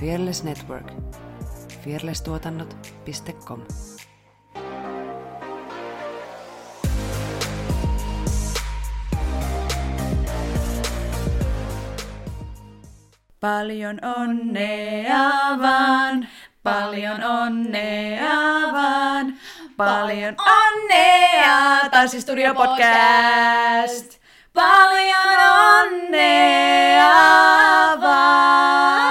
Fearless Network. fearlesstuotannot.com Paljon onnea vaan, paljon onnea vaan, paljon onnea, Tanssistudio podcast. Paljon onnea vaan.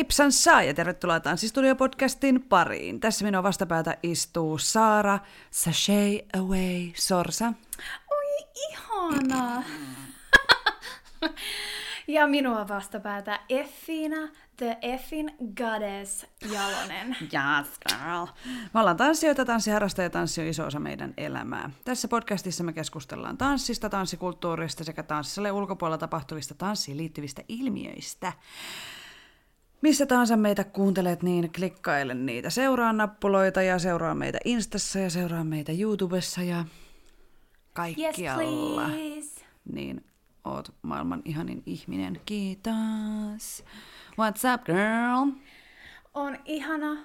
Heipsan saa ja tervetuloa Tanssistudio-podcastin pariin. Tässä minun vastapäätä istuu Saara Sashay Away Sorsa. Oi ihana. ja minua vastapäätä Effina, the Effin goddess Jalonen. Yes, girl. Me ollaan tanssijoita, tanssiharrastajia ja tanssi on iso osa meidän elämää. Tässä podcastissa me keskustellaan tanssista, tanssikulttuurista sekä tanssille ulkopuolella tapahtuvista tanssiin liittyvistä ilmiöistä. Missä tahansa meitä kuuntelet, niin klikkaile niitä. Seuraa nappuloita ja seuraa meitä Instassa ja seuraa meitä YouTubessa ja Yes, kaikkialla. please. niin oot maailman ihanin ihminen. Kiitos. What's up, girl? On ihana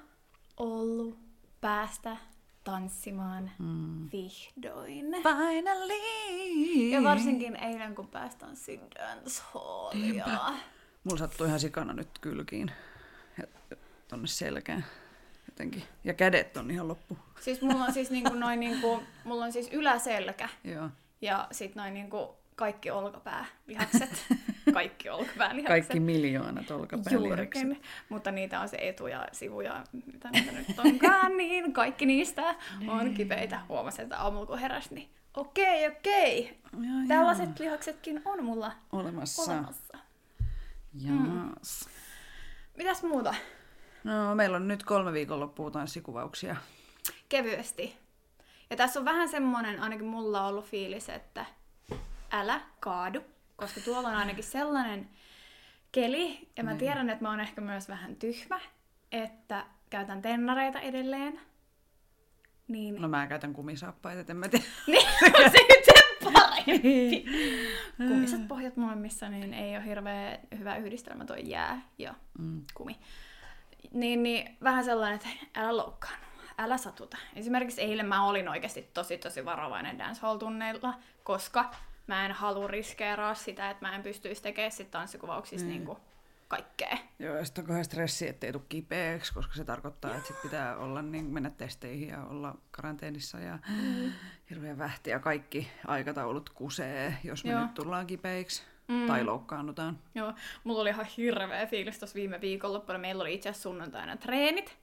ollut päästä tanssimaan mm. vihdoin. Finally! Ja varsinkin eilen, kun päästään tanssiin dancehallia. Mulla sattuu ihan sikana nyt kylkiin. Ja tonne selkään. Jotenkin. Ja kädet on ihan loppu. Siis mulla on siis niinku noin niinku, mulla on siis yläselkä Joo. ja sit noin niinku kaikki olkapäälihakset. Kaikki olkapäälihakset. Kaikki miljoonat olkapäälihakset. Juurikin, mutta niitä on se etu ja sivu ja mitä niitä nyt onkaan, niin kaikki niistä on kipeitä. Huomasin, että aamulla kun heräsi, niin okei, okei. Joo, Tällaiset lihaksetkin on mulla Olemassa. olemassa. Yes. Mitäs muuta? No, meillä on nyt kolme viikonloppua tanssikuvauksia. Kevyesti. Ja tässä on vähän semmonen, ainakin mulla on ollut fiilis, että älä kaadu, koska tuolla on ainakin sellainen keli, ja mä tiedän, että mä oon ehkä myös vähän tyhmä, että käytän tennareita edelleen. Niin, No mä käytän kumisaappaita, en mä tiedä. niin se nyt parempi. Kumiset pohjat molemmissa, niin ei ole hirveän hyvä yhdistelmä toi jää ja Mm. kumi. Niin, niin vähän sellainen, että älä loukkaannu, älä satuta. Esimerkiksi eilen mä olin oikeasti tosi tosi varovainen dancehall-tunneilla, koska mä en halua riskeeraa sitä, että mä en pystyisi tekemään sit tanssikuvauksissa mm. niinku kaikkea. Joo, ja sitten on kauhean stressi, ettei tule kipeäksi, koska se tarkoittaa, että sit pitää olla, niin mennä testeihin ja olla karanteenissa ja mm. hirveän vähti ja kaikki aikataulut kusee, jos me Joo. nyt tullaan kipeiksi mm. tai loukkaannutaan. Joo, mulla oli ihan hirveä fiilis tuossa viime viikonloppuna. Meillä oli itse asiassa sunnuntaina treenit.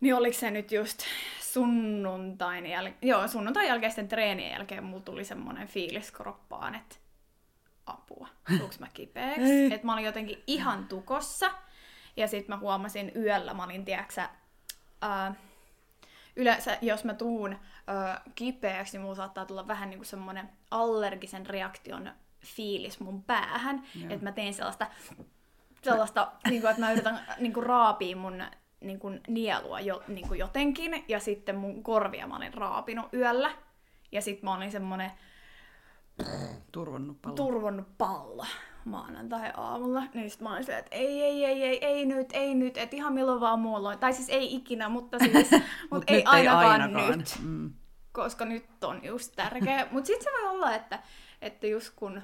Niin oliko se nyt just sunnuntain, jäl... Joo, sunnuntain jälkeisten treenien jälkeen mulla tuli semmoinen fiilis kroppaan, että apua, tuuks mä kipeäksi? että mä olin jotenkin ihan tukossa. Ja sitten mä huomasin yöllä, mä olin, tiedäksä, ää, yleensä jos mä tuun ää, kipeäksi, niin mulla saattaa tulla vähän niinku semmoinen allergisen reaktion fiilis mun päähän. Että mä teen sellaista, sellaista niinku, että mä yritän niinku, raapia mun niinku, nielua jo, niinku, jotenkin. Ja sitten mun korvia mä olin raapinut yöllä. Ja sitten mä olin semmonen Turvannut pallo. turvonnut pallo maanantai-aamulla. Niin sit mä olin silleen, että ei, ei, ei, ei, ei nyt, ei nyt, että ihan milloin vaan muulloin. Tai siis ei ikinä, mutta siis, mut Mut ei, ainakaan ainakaan. nyt. Mm. Koska nyt on just tärkeä. Mutta sitten se voi olla, että, että just kun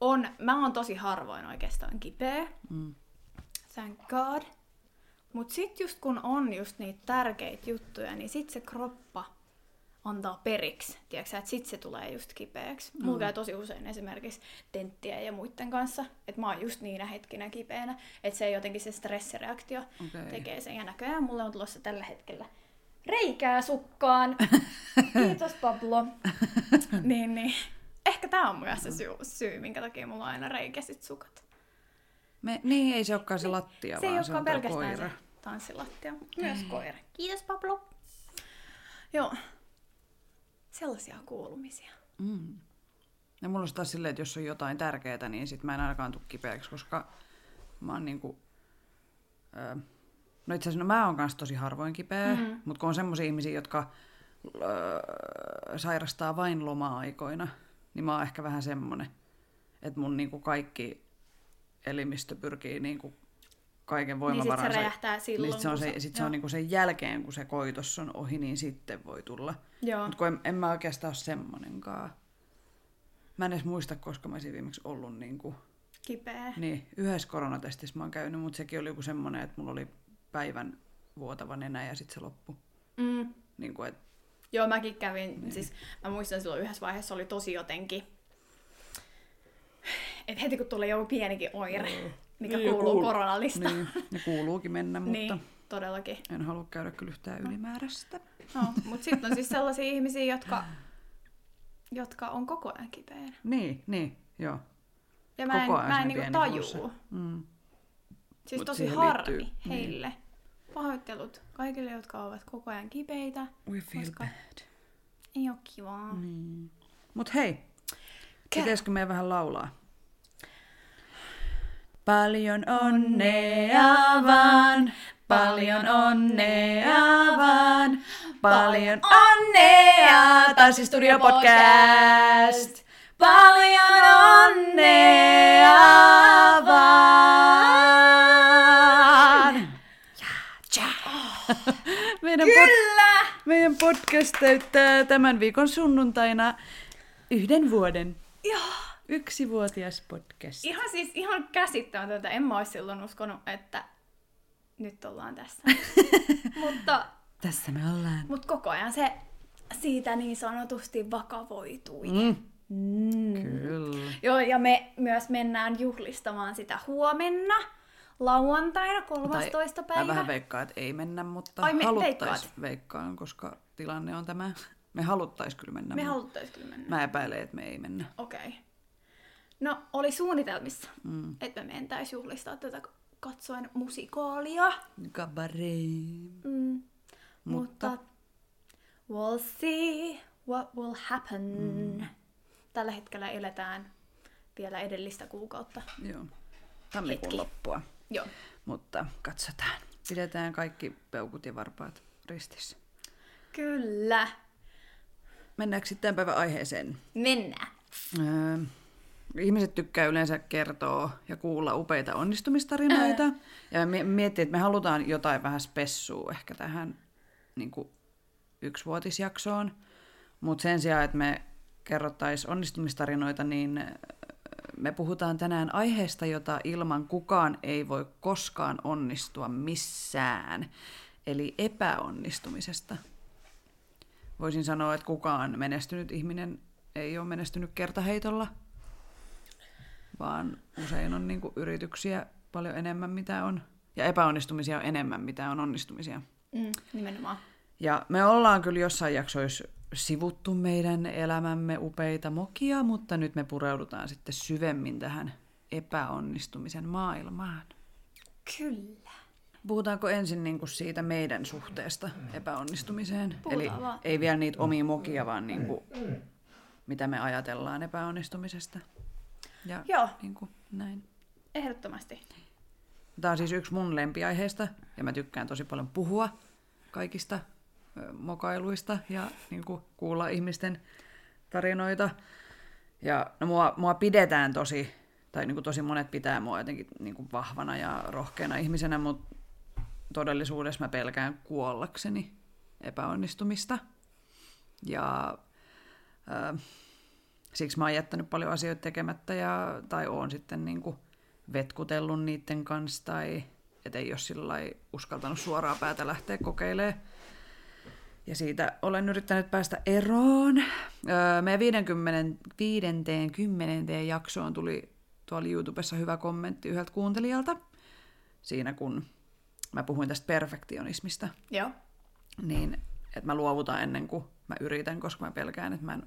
on, mä oon tosi harvoin oikeastaan kipeä. Mm. Thank God. Mut sit just kun on just niitä tärkeitä juttuja, niin sit se kroppa antaa periksi. Tiedätkö että sit se tulee just kipeäksi. Mm. Mulla käy tosi usein esimerkiksi tenttien ja muiden kanssa, että mä oon just niinä hetkinä kipeänä, että se jotenkin se stressireaktio Okei. tekee sen. Ja näköjään mulle on tulossa tällä hetkellä reikää sukkaan. Kiitos Pablo. niin, niin. Ehkä tää on myös se syy, syy, minkä takia mulla on aina reikäiset sukat. Me, niin, ei se olekaan se lattia, Se ei vaan se olekaan on pelkästään koira. se tanssilattia, myös koira. Kiitos Pablo. Joo. Sellaisia kuulumisia. Mm. Ja mulla olisi taas silleen, että jos on jotain tärkeää, niin sit mä en ainakaan tule kipeäksi, koska mä oon niinku... Öö, no itse asiassa no mä oon kanssa tosi harvoin kipeä, mm-hmm. mutta kun on semmoisia ihmisiä, jotka öö, sairastaa vain loma-aikoina, niin mä oon ehkä vähän semmonen, että mun niinku kaikki elimistö pyrkii niinku kaiken voimavaransa. Niin sit se räjähtää silloin. Niin sit se on, kun se, sit se on niinku sen jälkeen, kun se koitos on ohi, niin sitten voi tulla. Mutta kun en, en mä oikeastaan ole semmonenkaan. Mä en edes muista, koska mä olisin viimeksi ollut niinku, Kipeä. niin, yhdessä koronatestissä mä oon käynyt, mutta sekin oli joku semmonen, että mulla oli päivän vuotava nenä ja sitten se loppu. Mm. Niin kuin, et, Joo, mäkin kävin, niin. siis mä muistan silloin yhdessä vaiheessa oli tosi jotenkin, että heti kun tulee joku pienikin oire, mikä Niin, kuuluu kuul- koronalistaan. niin, ne kuuluukin mennä, mutta niin, todellakin. en halua käydä kyllä yhtään ylimääräistä. No, mutta sitten on siis sellaisia ihmisiä, jotka, jotka on koko ajan kipeänä. Niin, niin, joo. Ja mä en, Koko ajan mä en niinku tajuu. Mm. Siis Mut tosi harmi liittyy- niin. heille. Pahoittelut kaikille, jotka ovat koko ajan kipeitä. We feel Koska- bad. Ei oo kivaa. Niin. Mut hei, pitäisikö meidän vähän laulaa? Paljon onnea vaan, paljon onnea vaan, paljon onnea, Tanssistudio podcast. Paljon onnea vaan. Meidän, pod- Kyllä! meidän podcast täyttää tämän viikon sunnuntaina yhden vuoden. Joo. Yksivuotias podcast. Ihan siis ihan käsittämätöntä. En mä olisi silloin uskonut, että nyt ollaan tässä. mutta, Tässä me ollaan. mutta koko ajan se siitä niin sanotusti vakavoitui. Mm. Mm. Kyllä. Joo, ja me myös mennään juhlistamaan sitä huomenna, lauantaina 13. Mä päivä. vähän veikkaan, että ei mennä, mutta Ai, me haluttais veikkaan, koska tilanne on tämä. Me haluttais kyllä mennä. me haluttais kyllä mennä. Mä epäilen, että me ei mennä. Okei. Okay. No, oli suunnitelmissa, Mm. että me mentäis juhlistaa tätä katsoen musikaalia. Kabaree. Mm. Mutta- Mutta we'll see what will happen. Mm. Tällä hetkellä eletään vielä edellistä kuukautta. Joo. Tammikuun Hetki. loppua. Joo. Mutta katsotaan. Pidetään kaikki peukut ja varpaat ristissä. Kyllä. Mennäänkö sitten tämän päivän aiheeseen? Mennään. Öö, ihmiset tykkää yleensä kertoa ja kuulla upeita onnistumistarinoita. Ja me miettii, että me halutaan jotain vähän spessua ehkä tähän niin kuin yksivuotisjaksoon. Mutta sen sijaan, että me kerrottaisiin onnistumistarinoita, niin me puhutaan tänään aiheesta, jota ilman kukaan ei voi koskaan onnistua missään. Eli epäonnistumisesta. Voisin sanoa, että kukaan menestynyt ihminen ei ole menestynyt kertaheitolla, vaan usein on niin kuin yrityksiä paljon enemmän, mitä on, ja epäonnistumisia on enemmän, mitä on onnistumisia. Mm, nimenomaan. Ja me ollaan kyllä jossain jaksoissa sivuttu meidän elämämme upeita mokia, mutta nyt me pureudutaan sitten syvemmin tähän epäonnistumisen maailmaan. Kyllä. Puhutaanko ensin niin kuin siitä meidän suhteesta epäonnistumiseen? Puhutaan Eli vaan. ei vielä niitä omia mokia, vaan niin kuin, mitä me ajatellaan epäonnistumisesta. Ja Joo. Niin kuin, näin. Ehdottomasti. Tämä on siis yksi mun lempiaiheista, ja mä tykkään tosi paljon puhua kaikista mokailuista ja niin kuin, kuulla ihmisten tarinoita. Ja no, mua, mua pidetään tosi, tai niin kuin tosi monet pitää mua jotenkin niin kuin vahvana ja rohkeana ihmisenä, mutta todellisuudessa mä pelkään kuollakseni epäonnistumista. Ja ö, siksi mä oon jättänyt paljon asioita tekemättä ja, tai oon sitten niin kuin vetkutellut niiden kanssa tai et ei ole sillä uskaltanut suoraa päätä lähteä kokeilemaan. Ja siitä olen yrittänyt päästä eroon. Öö, meidän 50, 50 jaksoon tuli tuolla YouTubessa hyvä kommentti yhdeltä kuuntelijalta. Siinä kun mä puhuin tästä perfektionismista, Joo. niin että mä luovutan ennen kuin mä yritän, koska mä pelkään, että mä en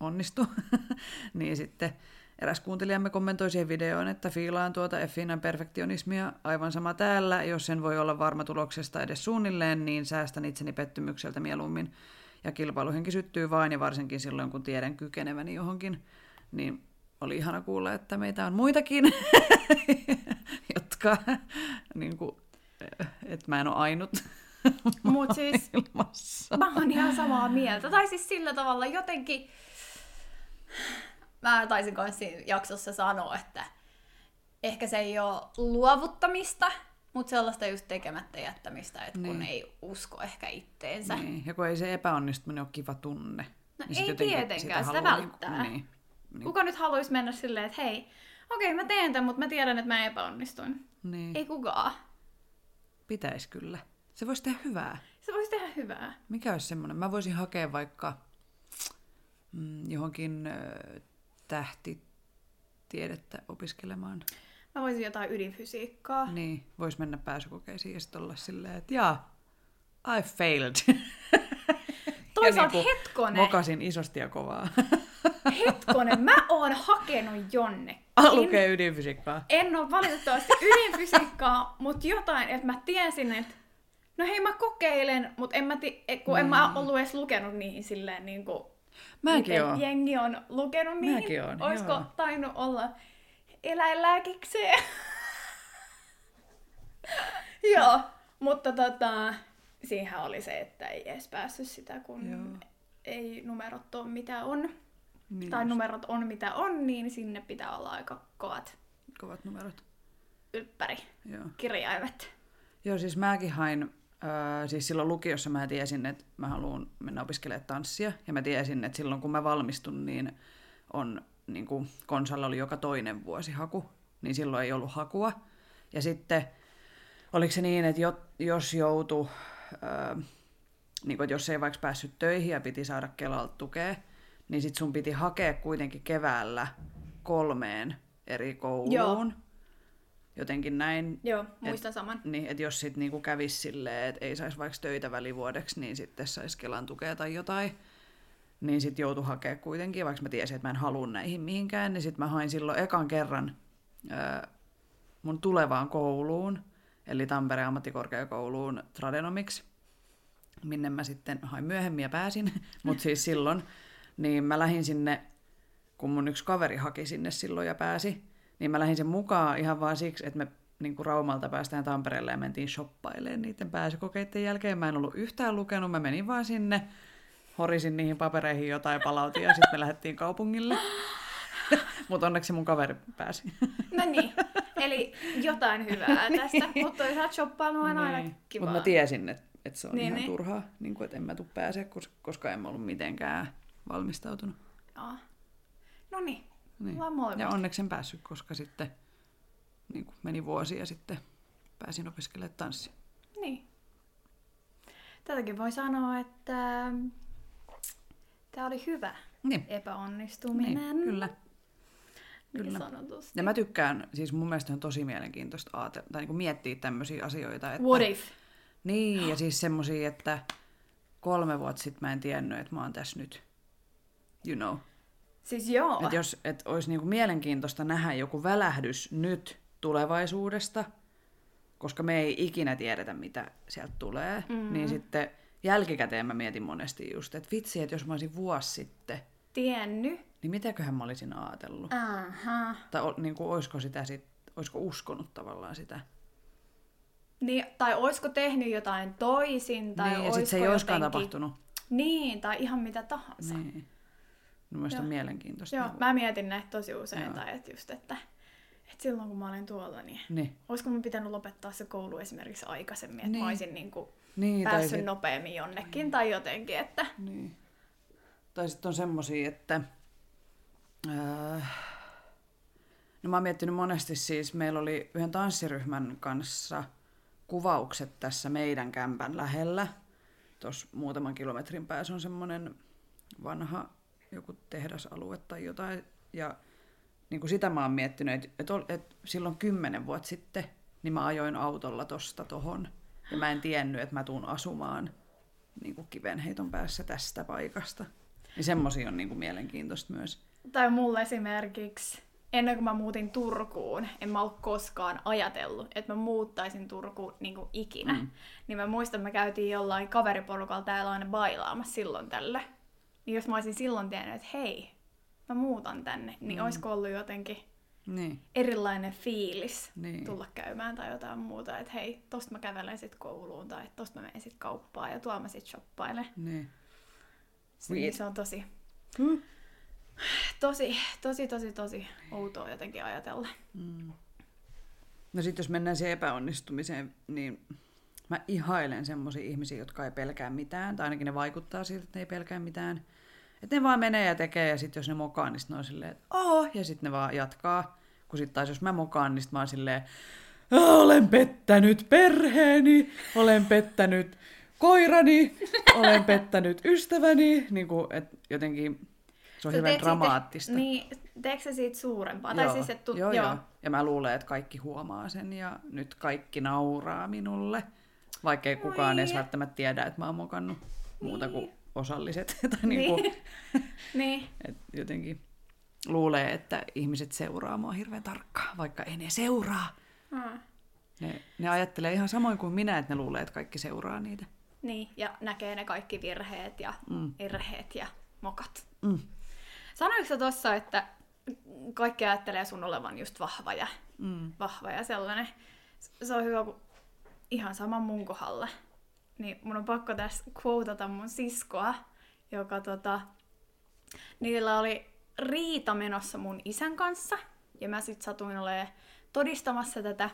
onnistu. niin sitten eräs kuuntelijamme kommentoi siihen videoon, että fiilaan tuota Effinan perfektionismia aivan sama täällä. Jos en voi olla varma tuloksesta edes suunnilleen, niin säästän itseni pettymykseltä mieluummin Ja kilpailuhenki syttyy vain, ja varsinkin silloin, kun tiedän kykeneväni johonkin, niin oli ihana kuulla, että meitä on muitakin, jotka, niin kuin, että mä en ole ainut Mut siis mä oon ihan samaa mieltä. Tai siis sillä tavalla jotenkin... Mä taisin kanssa siinä jaksossa sanoa, että ehkä se ei ole luovuttamista, mutta sellaista just tekemättä jättämistä, että kun Niin. ei usko ehkä itteensä. Niin, ja kun ei se epäonnistuminen ole kiva tunne. No niin ei tietenkään, sitä haluaa välttää. Niin, niin, Kuka nyt haluaisi mennä silleen, että hei, okei mä teen tämän, mutta mä tiedän, että mä epäonnistuin. niin. Ei kukaan. Pitäisi kyllä. Se voisi tehdä hyvää. Se voisi tehdä hyvää. Mikä olisi semmoinen? Mä voisin hakea vaikka mm, johonkin ö, tähtitiedettä opiskelemaan. Mä voisin jotain ydinfysiikkaa. Niin, voisi mennä pääsykokeisiin ja sitten olla silleen, että jaa, I failed. Toisaalta niinku hetkonen, Mokasin isosti ja kovaa. hetkonen, mä oon hakenut jonnekin. Lukee ydinfysiikkaa. En ole valitettavasti ydinfysiikkaa, mutta jotain, että mä tiesin, että no hei mä kokeilen, mutta en mä, ti- kun en mä ollut edes lukenut niihin silleen niin kuin, Mäkin oon. jengi on lukenut niihin. Mäkin oon, Olisiko joo. tainnut olla eläinlääkikseen? joo, mutta tota, siihen oli se, että ei edes päässyt sitä, kun Joo. ei numerot ole mitä on. Niin tai just, numerot on mitä on, niin sinne pitää olla aika kovat kovat numerot. ylppäri Joo. kirjaimet. Joo, siis mäkin hain, äh, siis silloin lukiossa mä tiesin, että mä haluan mennä opiskelemaan tanssia. Ja mä tiesin, että silloin kun mä valmistun, niin on, niin kuin konsalla oli joka toinen vuosi haku, niin silloin ei ollut hakua. Ja sitten oliko se niin, että jo, jos joutui, äh, niin kuin, että jos ei vaikka päässyt töihin ja piti saada Kelalta tukea, niin sit sun piti hakea kuitenkin keväällä kolmeen eri kouluun. Joo. Jotenkin näin. Joo, muistan saman. Niin, että jos sitten niinku kävisi silleen, että ei saisi vaikka töitä välivuodeksi, niin sitten saisi Kelan tukea tai jotain. Niin sitten joutui hakea kuitenkin, vaikka mä tiesin, että mä en halua näihin mihinkään, niin sitten mä hain silloin ekan kerran ää, mun tulevaan kouluun, eli Tampereen ammattikorkeakouluun Tradenomiksi, minne mä sitten hain myöhemmin ja pääsin, mutta siis silloin, niin mä lähdin sinne, kun mun yksi kaveri haki sinne silloin ja pääsi, niin mä lähdin sen mukaan ihan vaan siksi, että me niin kuin Raumalta päästään Tampereelle ja mentiin shoppailemaan niiden pääsykokeiden jälkeen. Mä en ollut yhtään lukenut, mä menin vaan sinne, horisin niihin papereihin jotain, palautin ja sitten me lähdettiin kaupungille. Mutta onneksi mun kaveri pääsi. No niin, eli jotain hyvää tästä, mutta toisaalta shoppailu on aina kivaa. Mutta mä tiesin, että, että se on Niin, niin, ihan niin. niin. turhaa, niin kuin, että en mä tuu pääse, kos- koska en mä ollut mitenkään valmistautunut. Joo. No niin, Niin. vaan molemmat. Ja onneksi en päässyt, koska sitten niin kuin meni vuosi ja sitten pääsin opiskelemaan tanssia. Niin. Tätäkin voi sanoa, että tämä oli hyvä Niin, epäonnistuminen. niin kyllä. Niin kyllä. sanotusti. Ja mä tykkään, siis mun mielestä on tosi mielenkiintoista aate- tai niin miettiä tämmöisiä asioita. Että, What if? Niin, ja siis semmosia, että kolme vuotta sitten mä en tiennyt, että mä oon tässä nyt. You know. Siis joo. Että jos et olisi niinku mielenkiintoista nähdä joku välähdys nyt tulevaisuudesta, koska me ei ikinä tiedetä, mitä sieltä tulee, mm. niin sitten jälkikäteen mä mietin monesti just, että vitsi, että jos mä olisin vuosi sitten, Tiennyt. niin mitäköhän mä olisin ajatellut? Aha. Tai o- niin kuin, olisiko, sitä sit, olisiko uskonut tavallaan sitä? Niin, tai olisiko tehnyt jotain toisin, tai niin, ja sitten se ei olisikaan jotenkin... tapahtunut. Niin, tai ihan mitä tahansa. Niin. Mun mielestä Joo. on mielenkiintoista. Joo, niinku- mä mietin näitä tosi usein, Joo. tai että just, että, että silloin kun mä olin tuolla, niin Niin. olisiko mun pitänyt lopettaa se koulu esimerkiksi aikaisemmin, että Niin. mä olisin niin kuin Niin, päässyt sit- nopeammin jonnekin tai jotenkin, että Niin. Tai sitten on semmosia, että... Äh, no mä oon miettinyt monesti siis, meillä oli yhden tanssiryhmän kanssa kuvaukset tässä meidän kämpän lähellä. Tuossa muutaman kilometrin päässä on semmoinen vanha joku tehdasalue tai jotain. Ja niin kuin sitä mä oon miettinyt, että, että, että silloin kymmenen vuotta sitten niin mä ajoin autolla tosta tohon. Ja mä en tiennyt, että mä tuun asumaan niin kuin kivenheiton päässä tästä paikasta. Niin semmosia on niin kuin mielenkiintoista myös. Tai mulle esimerkiksi ennen kuin mä muutin Turkuun, en mä ole koskaan ajatellut, että mä muuttaisin Turkuun niin kuin ikinä. Mm. Niin mä muistan, että me käytiin jollain kaveriporukalla täällä aina bailaamassa silloin tälle. Niin jos mä olisin silloin tiennyt, että hei, mä muutan tänne, niin mm. olisiko ollut jotenkin Niin. erilainen fiilis Niin. tulla käymään tai jotain muuta. Että hei, tosta mä kävelen sit kouluun tai tosta mä menen sit kauppaan ja tuolla mä sit shoppailen. Niin. Niin. Se on tosi, Hmm. tosi, tosi, tosi, tosi outoa jotenkin ajatella. Mm. No sitten jos mennään siihen epäonnistumiseen, niin mä ihailen semmoisia ihmisiä, jotka ei pelkää mitään, tai ainakin ne vaikuttaa siltä, että ne ei pelkää mitään. Että ne vaan menee ja tekee, ja sitten jos ne mokaa, niin sit ne on silleen, että oh, ja sitten ne vaan jatkaa. Kun sitten taas jos mä mokaan, niin sit mä oon silleen, "Ah, olen pettänyt perheeni, olen pettänyt koirani, olen pettänyt ystäväni, niin kuin, että jotenkin se on siitä- dramaattista. Niin, teekö sä siitä suurempaa? Tai siis, että tu- joo, joo. Ja mä luulen, että kaikki huomaa sen ja nyt kaikki nauraa minulle. Vaikkei kukaan edes välttämättä tiedä, että mä oon mokannut muuta kuin Niin. osalliset. tai niinku, Niin. niin. et jotenkin luulee, että ihmiset seuraa mua hirveän tarkkaan, vaikka ei ne seuraa. Ne, ne ajattelee ihan samoin kuin minä, että ne luulee, että kaikki seuraa niitä. Niin, ja näkee ne kaikki virheet ja Mm. erheet ja mokat. Mm. Sanoitko sä tossa, että kaikki ajattelee sun olevan just vahva ja, Mm. vahva ja sellainen? Se on hyvä, kun ihan sama mun kohdalla. Niin mun on pakko tässä quotata mun siskoa, joka tota, niillä oli riita menossa mun isän kanssa. Ja mä sit satuin olemaan todistamassa tätä,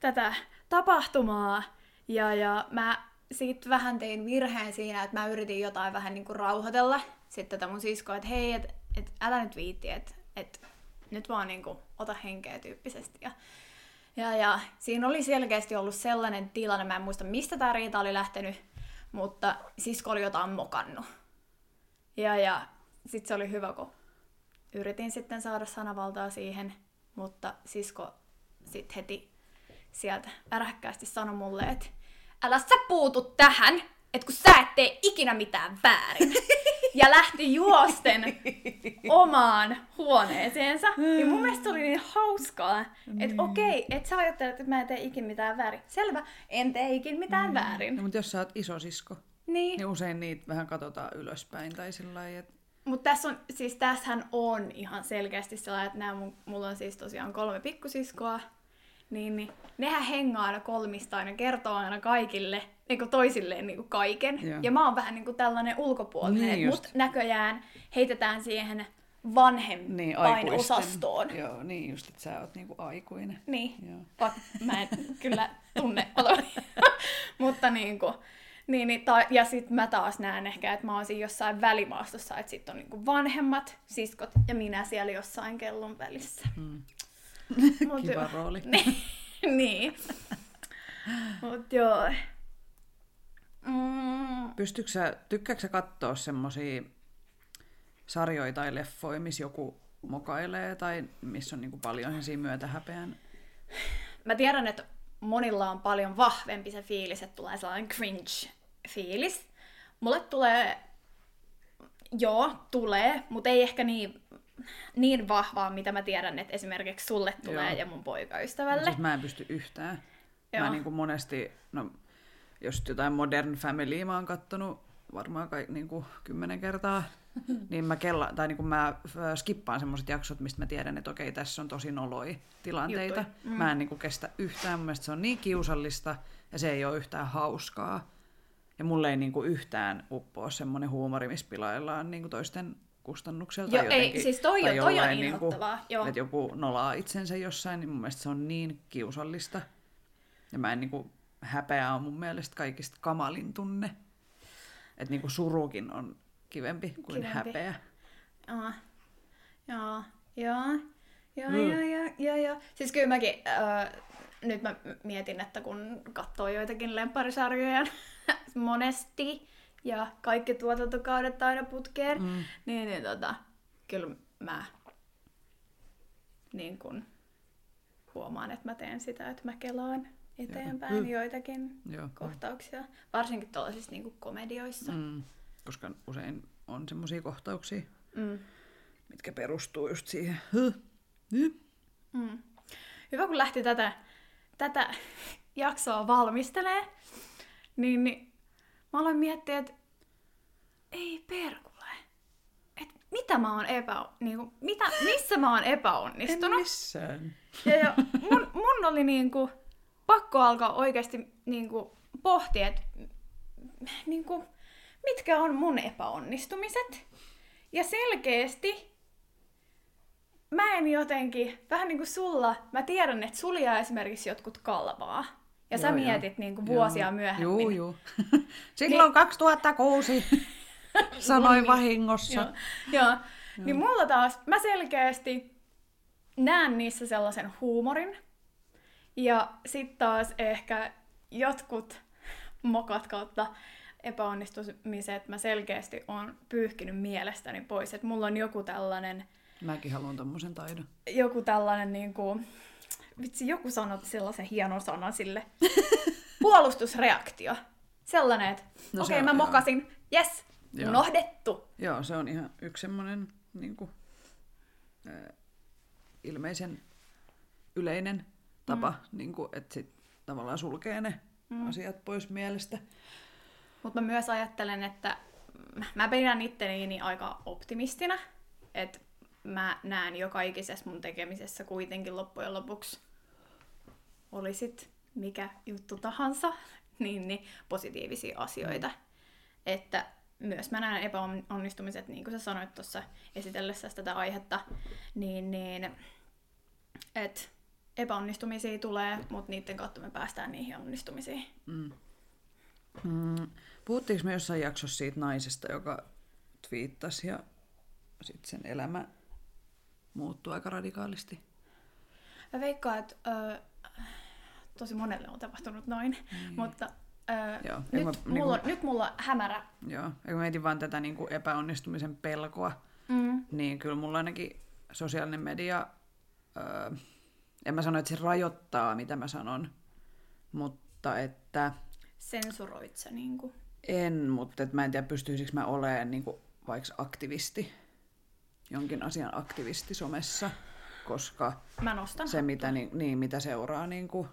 tätä tapahtumaa. Ja, ja mä sit vähän tein virheen siinä, että mä yritin jotain vähän niinku rauhoitella sitten tätä mun siskoa, että hei, et, et älä nyt viitti, että et, nyt vaan niinku ota henkeä tyyppisesti. Ja, ja, ja siinä oli selkeästi ollut sellainen tilanne, mä en muista mistä tämä riita oli lähtenyt, mutta sisko oli jotain mokannut. Ja, ja sitten se oli hyvä, kun yritin sitten saada sanavaltaa siihen, mutta sisko sitten heti sieltä äräkkäästi sanoi mulle, että älä sä puutu tähän, että kun sä et tee ikinä mitään väärin. Ja lähti juosten omaan huoneeseensa. Niin mun mielestä se oli niin hauskaa, että okei, että sä ajattelet, että mä en tee ikin mitään väärin. Selvä, en tee ikin mitään väärin. No, mutta jos sä oot isosisko, Niin. niin usein niitä vähän katsotaan ylöspäin tai sillä että Mutta tässä on, siis tässähän on ihan selkeästi sellainen, että nämä mun, mulla on siis tosiaan kolme pikkusiskoa, niin, niin nehän hengaa aina kolmistaan ja kertoo aina kaikille, niin kuin toisilleen niin kuin kaiken. Joo. Ja mä oon vähän niin kuin tällainen ulkopuolinen, Niin niin mut näköjään heitetään siihen niin, vanhempain aikuisten. osastoon. Joo, niin just, että sä oot niinku aikuinen. Niin, Joo. vaikka mä en kyllä tunne olevani. Mutta niin kuin, niin, niin, ta- ja sitten mä taas näen ehkä, että mä oon siinä jossain välimaastossa, että sitten on niinku vanhemmat siskot ja minä siellä jossain kellon välissä. Mm. Mut Kiva joo. rooli. niin. niin. Mut joo. Mm, Pystytkö sä, tykkääkö sä katsoa semmosia sarjoja tai leffoja, missä joku mokailee tai missä on niinku paljon semmosia myötähäpeän? mä tiedän, että monilla on paljon vahvempi se fiilis, että tulee sellainen cringe-fiilis. Mulle tulee, joo, tulee, mutta ei ehkä niin, niin vahvaa, mitä mä tiedän, että esimerkiksi sulle tulee Joo. ja mun poikaystävälle. Siis mä en pysty yhtään. Mä Joo. niinku monesti, no jos jotain Modern Familya mä oon kattonut varmaan kai, niinku kymmenen kertaa, niin mä, kella, tai niinku mä äh, skippaan semmoiset jaksot, mistä mä tiedän, että okei, tässä on tosi noloi tilanteita. Mm. Mä en niinku kestä yhtään, mun mielestä se on niin kiusallista ja se ei ole yhtään hauskaa. Ja mulle ei niinku yhtään uppoa semmoinen huumori, missä pilaillaan niinku toisten kustannukselta. Joo, ei, jotenkin, siis toi on- tai toi on jollain inhottavaa, joo. että joku nolaa itsensä jossain, niin mun mielestä se on niin kiusallista. Ja mä en niinku, häpeä on mun mielestä kaikista kamalin tunne. Että niinku surukin on kivempi kuin Kivempi. häpeä. Joo, joo, joo, joo, Mm. joo, joo, joo, joo. Siis kyllä mäkin, äh, nyt mä mietin, että kun katsoo joitakin lempparisarjoja monesti ja kaikki tuotantokaudet aina putkeen, Mm. niin, niin tota, kyllä mä niin kun huomaan, että mä teen sitä, että mä kelaan eteenpäin Mm. joitakin Joo. kohtauksia. Varsinkin tuollaisissa niin komedioissa. Mm. Koska usein on semmoisia kohtauksia. Mm. mitkä perustuu just siihen. Mm. Hyvä, kun lähti tätä, tätä jaksoa valmistelee, niin, niin mä aloin miettiä, että ei perkule. Et mitä mä oon epä, niinku, mitä, missä mä oon epäonnistunut? En missään. Ja, ja mun, mun oli niinku, pakko alkaa oikeasti niinku, pohtia, että niinku, mitkä on mun epäonnistumiset. Ja selkeästi mä en jotenkin, vähän niin kuin sulla, mä tiedän, että sulia esimerkiksi jotkut kalvaa. Ja joo, sä mietit joo. Niin kuin vuosia joo. myöhemmin. Joo, joo. Silloin niin, 2006 sanoin vahingossa. Joo, joo. joo. Niin mulla taas, mä selkeästi näen niissä sellaisen huumorin. Ja sitten taas ehkä jotkut mokat kautta epäonnistumiset mä selkeästi on pyyhkinyt mielestäni pois. Että mulla on joku tällainen... Mäkin haluan tommosen taidon. Joku tällainen niin kuin, vitsi, joku sanoi sellaisen hienon sanan sille. Puolustusreaktio. Sellainen, että no okei, okay, mä mokasin, yes, unohdettu. Joo, se on ihan yksi semmoinen niin kuin, äh, ilmeisen yleinen tapa, mm. niin kuin, että sit tavallaan sulkee ne mm. asiat pois mielestä. Mutta mä myös ajattelen, että mä pidän itteni aika optimistina, että mä näen joka ikisessä mun tekemisessä kuitenkin loppujen lopuksi olisit mikä juttu tahansa, niin, niin positiivisia asioita. Mm. Että myös mä näen epäonnistumiset, niin kuin sä sanoit tuossa esitellessä tätä aihetta, niin, niin että epäonnistumisia tulee, mutta niiden kautta me päästään niihin onnistumisiin. Mm. Mm. Puhuttiinko me jossain jaksossa siitä naisesta, joka twiittasi ja sitten sen elämä muuttui aika radikaalisti? Mä veikkaan, että ö, tosi monelle on tapahtunut noin, mm. mutta ö, Joo, nyt, mä, mulla, niin kuin, nyt mulla on hämärä. Joo, ja kun mietin vaan tätä niin kuin epäonnistumisen pelkoa, mm. niin kyllä mulla ainakin sosiaalinen media, ö, en mä sano, että se rajoittaa, mitä mä sanon, mutta että sensuroit sä niinku? En, mutta et mä en tiedä pystyisikö mä olemaan niinku vaikka aktivisti, jonkin asian aktivisti somessa, koska mä nostan se, mitä, niin, niin, mitä seuraa niinku,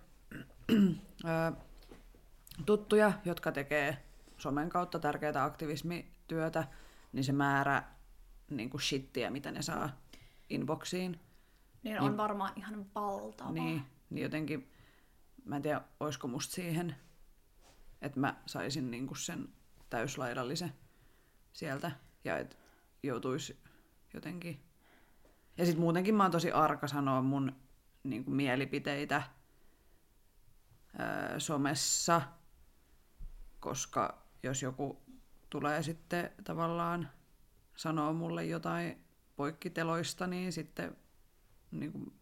tuttuja, jotka tekee somen kautta tärkeää aktivismityötä, niin se määrä niin kuin shittiä, mitä ne saa inboxiin. Niin, niin on varmaan ihan valtava. Niin, niin jotenkin, mä en tiedä, olisiko musta siihen että mä saisin niinku sen täyslaidallisen sieltä ja että joutuisi jotenkin... Ja sitten muutenkin mä oon tosi arka sanoa mun niinku mielipiteitä ää, somessa, koska jos joku tulee sitten tavallaan sanoo mulle jotain poikkiteloista, niin sitten niin kuin,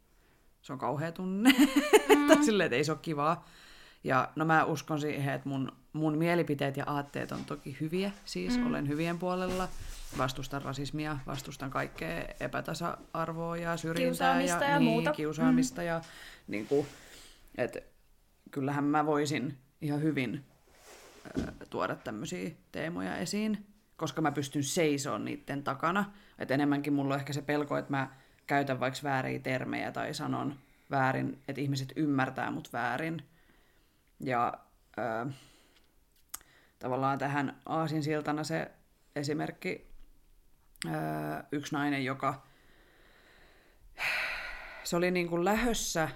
se on kauhea tunne. Mm. tai silleen, että ei se ole kivaa. Ja no mä uskon siihen, että mun, mun mielipiteet ja aatteet on toki hyviä, siis mm. olen hyvien puolella. Vastustan rasismia, vastustan kaikkea epätasa-arvoa ja syrjintää kiusaamista ja, ja niin, muuta. kiusaamista. Mm. Ja, niin kuin, et, kyllähän mä voisin ihan hyvin äh, tuoda tämmöisiä teemoja esiin, koska mä pystyn seisoon niiden takana. Et enemmänkin mulla on ehkä se pelko, että mä käytän vaikka vääriä termejä tai sanon väärin, että ihmiset ymmärtää mut väärin ja äh, tavallaan tähän aasinsiltana se esimerkki, äh, yksi nainen, joka se oli niin kuin lähössä,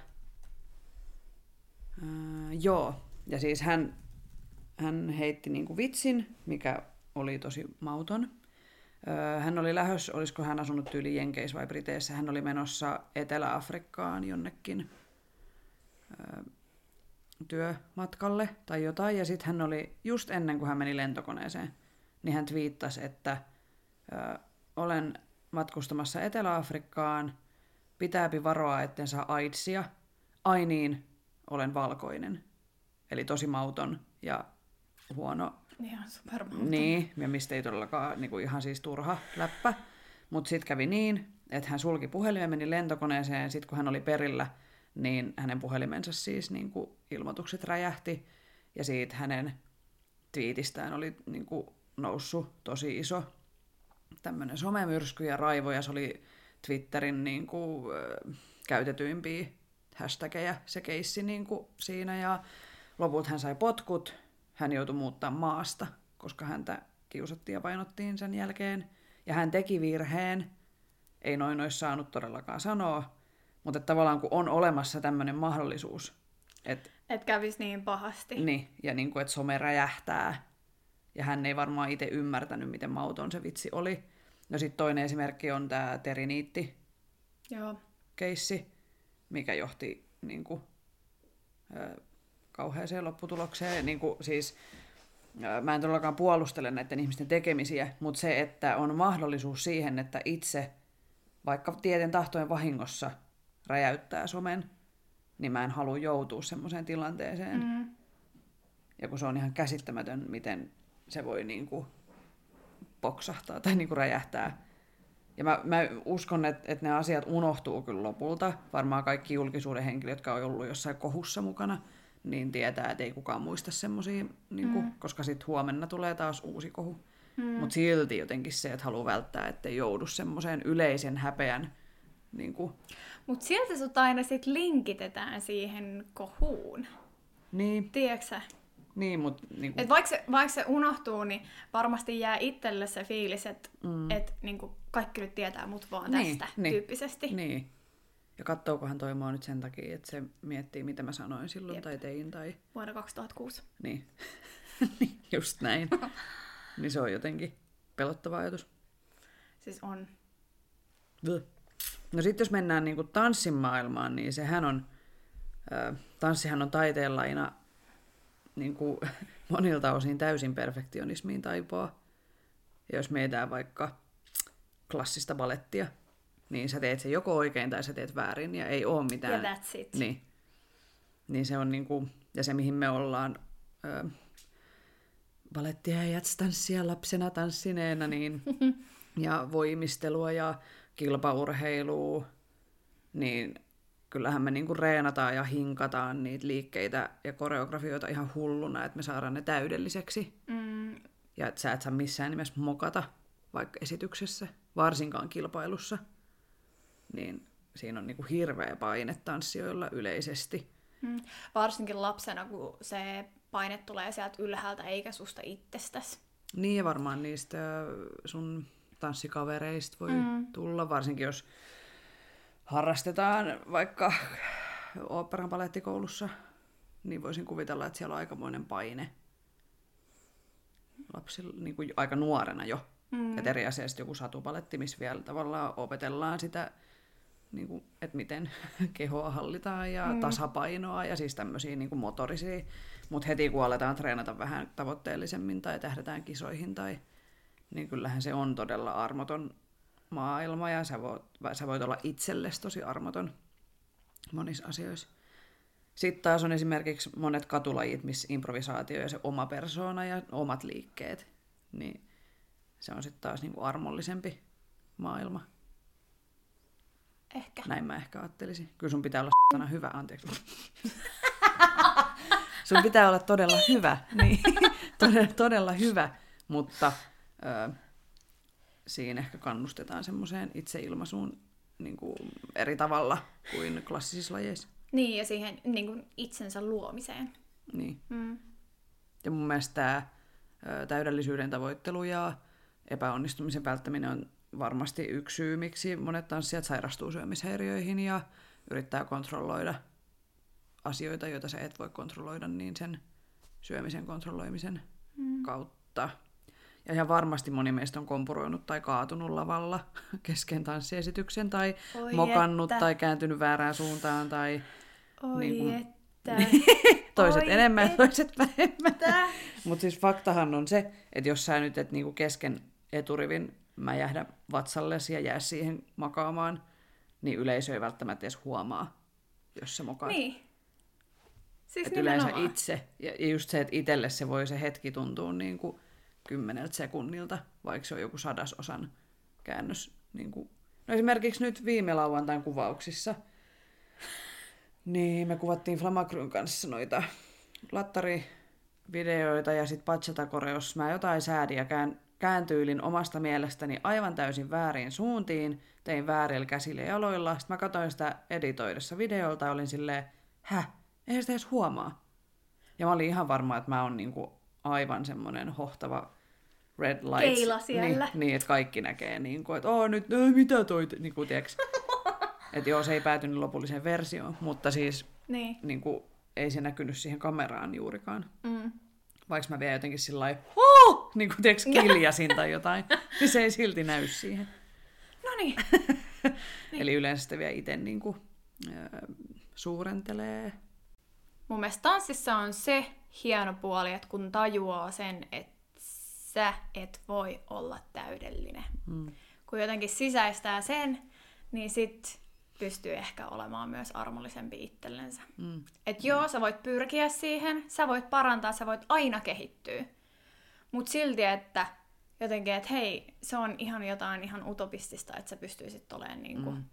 äh, joo, ja siis hän, hän heitti niin kuin vitsin, mikä oli tosi mauton. Hän oli lähössä, olisiko hän asunut tyyli Jenkeissä vai Briteissä, hän oli menossa Etelä-Afrikkaan jonnekin työmatkalle tai jotain, ja sitten hän oli, just ennen kuin hän meni lentokoneeseen, niin hän twiittasi, että ö, olen matkustamassa Etelä-Afrikkaan, pitääpi varoa, etten saa AIDSia, ai niin, olen valkoinen. Eli tosi mauton ja huono. Ihan supermauton. Niin, ja mistä ei todellakaan niin kuin ihan siis turha läppä. Mutta sitten kävi niin, että hän sulki puhelimen, meni lentokoneeseen, sitten kun hän oli perillä, niin hänen puhelimensa siis niin kuin ilmoitukset räjähti ja siitä hänen twiitistään oli niin kuin noussut tosi iso tämmöinen somemyrsky ja raivo, ja se oli Twitterin niin kuin, ö, käytetyimpiä hashtageja se keissi niin kuin siinä, ja lopulta hän sai potkut, hän joutui muuttaa maasta, koska häntä kiusattiin ja painottiin sen jälkeen, ja hän teki virheen, ei noin olisi saanut todellakaan sanoa, mutta tavallaan kun on olemassa tämmöinen mahdollisuus, että Et kävis niin pahasti. niin, ja niin kuin, että some räjähtää, ja hän ei varmaan itse ymmärtänyt, miten mauton se vitsi oli. No sitten toinen esimerkki on tämä teriniitti Joo. keissi, mikä johti niin kuin, ö, kauheaseen lopputulokseen. Niin kuin, siis, ö, mä en todellakaan puolustele näiden ihmisten tekemisiä, mutta se, että on mahdollisuus siihen, että itse, vaikka tieten tahtojen vahingossa, räjäyttää somen, niin mä en halua joutua semmoiseen tilanteeseen. Mm. Ja kun se on ihan käsittämätön, miten se voi niin kuin poksahtaa tai niin kuin räjähtää. Ja mä, mä uskon, että, että ne asiat unohtuu kyllä lopulta. Varmaan kaikki julkisuuden henkilöt, jotka on ollut jossain kohussa mukana, niin tietää, että ei kukaan muista semmoisia, niin kuin, mm. koska sitten huomenna tulee taas uusi kohu. Mm. Mutta silti jotenkin se, että haluaa välttää, ettei joudu semmoiseen yleisen häpeän niin kuin, Mut sieltä sut aina sit linkitetään siihen kohuun. niin, Tiedätkö niin, mutta niin kuin, Et vaikka, se, vaikka se unohtuu, niin varmasti jää itselle se fiilis, että mm. et, niinku, kaikki nyt tietää mut vaan Niin, tästä niin, tyyppisesti. Niin. Ja kattookohan toi mua nyt sen takia, että se miettii, mitä mä sanoin silloin Jep. tai tein tai... Vuonna 2006. Niin. Niin, Just näin. niin se on jotenkin pelottava ajatus. Siis on. No sitten jos mennään niinku tanssin maailmaan, niin sehän on... Ö, tanssihan on taiteenlaina niinku, monilta osin täysin perfektionismiin taipoa. Ja jos mietitään vaikka klassista balettia, niin sä teet sen joko oikein tai sä teet väärin ja ei ole mitään. Ja that's it. Niin. Niin se on niinku, ja se mihin me ollaan ö, balettia ja jatstanssia lapsena tanssineena, niin, ja voimistelua ja kilpaurheilua, niin kyllähän me niinku reenataan ja hinkataan niitä liikkeitä ja koreografioita ihan hulluna, että me saadaan ne täydelliseksi. Mm, Ja että sä et saa missään nimessä mokata, vaikka esityksessä, varsinkaan kilpailussa. Niin siinä on niinku hirveä paine tanssijoilla yleisesti. mm. Varsinkin lapsena, kun se paine tulee sieltä ylhäältä eikä susta itsestäsi. Niin ja varmaan niistä sun tanssikavereista voi mm. tulla, varsinkin jos harrastetaan vaikka oopperan palettikoulussa, niin voisin kuvitella, että siellä on aikamoinen paine lapsilla niin kuin aika nuorena jo. Mm. Et eri asia sitten joku satupaletti, missä vielä tavallaan opetellaan sitä, niin kuin, että miten kehoa hallitaan ja mm. tasapainoa ja siis tämmöisiä niin kuin motorisia. Mutta heti kun aletaan treenata vähän tavoitteellisemmin tai tähdätään kisoihin, tai, niin kyllähän se on todella armoton maailma ja sä voit, sä voit olla itsellesi tosi armoton monissa asioissa. Sitten taas on esimerkiksi monet katulajit, missä improvisaatio ja se oma persoona ja omat liikkeet, niin se on sitten taas niinku armollisempi maailma. Ehkä. Näin mä ehkä ajattelisin. Kyllä sun pitää olla s**tana hyvä, anteeksi. sun pitää olla todella hyvä, niin, todella, todella hyvä, mutta ö, siinä ehkä kannustetaan semmoiseen itseilmaisuun niin kuin eri tavalla kuin klassisissa lajeissa. Niin, ja siihen niin kuin itsensä luomiseen. Niin. Mm. Ja mun mielestä tämä täydellisyyden tavoittelu ja epäonnistumisen välttäminen on varmasti yksi syy, miksi monet tanssijat sairastuu syömishäiriöihin ja yrittää kontrolloida asioita, joita sä et voi kontrolloida, niin sen syömisen kontrolloimisen mm. kautta. Ja ihan varmasti moni meistä on kompuroinut tai kaatunut lavalla kesken tanssiesityksen tai Oi mokannut että. tai kääntynyt väärään suuntaan tai Oi Niin kuin- että. toiset Oi enemmän ja et- toiset vähemmän. Mutta siis faktahan on se, että jos sä nyt et niinku kesken eturivin mäjähdä vatsallesi ja jää siihen makaamaan, niin yleisö ei välttämättä edes huomaa, jos sä mokaat. Niin. Siis Et yleensä itse, ja just se, että itselle se voi se hetki tuntua niin kuin kymmeneltä sekunnilta, vaikka se on joku sadasosan käännös. Niin kuin... No esimerkiksi nyt viime lauantain kuvauksissa, niin me kuvattiin Flamakryn kanssa noita lattarivideoita ja sitten bachata-koreossa mä jotain säädiä kään, kääntyylin omasta mielestäni aivan täysin väärin suuntiin, tein väärillä käsillä ja jaloilla. Sitten mä katsoin sitä editoidessa videolta ja olin silleen, häh, eihän sitä edes huomaa. Ja mä olin ihan varma, että mä oon niinku aivan semmonen hohtava red lights. Keila siellä. Niin, niin että kaikki näkee, niin kuin, että Oo, nyt, äh, mitä toi, niin kuin, tiiäks. että joo, se ei päätynyt lopulliseen versioon, mutta siis Niin. niin kuin, ei se näkynyt siihen kameraan juurikaan. Mm. Vaikka mä vielä jotenkin sillä lailla, oh! niin kuin tiiäks, kiljasin tai jotain, niin se ei silti näy siihen. No niin. Eli yleensä sitä vielä itse niin kuin, äh, suurentelee. Mun mielestä tanssissa on se hieno puoli, että kun tajuaa sen, että sä et voi olla täydellinen. Mm. Kun jotenkin sisäistää sen, niin sit pystyy ehkä olemaan myös armollisempi itsellensä. Mm. Et joo, sä voit pyrkiä siihen, sä voit parantaa, sä voit aina kehittyä. Mut silti, että jotenkin, että hei, se on ihan jotain ihan utopistista, että sä pystyisit olemaan niinku... Mm.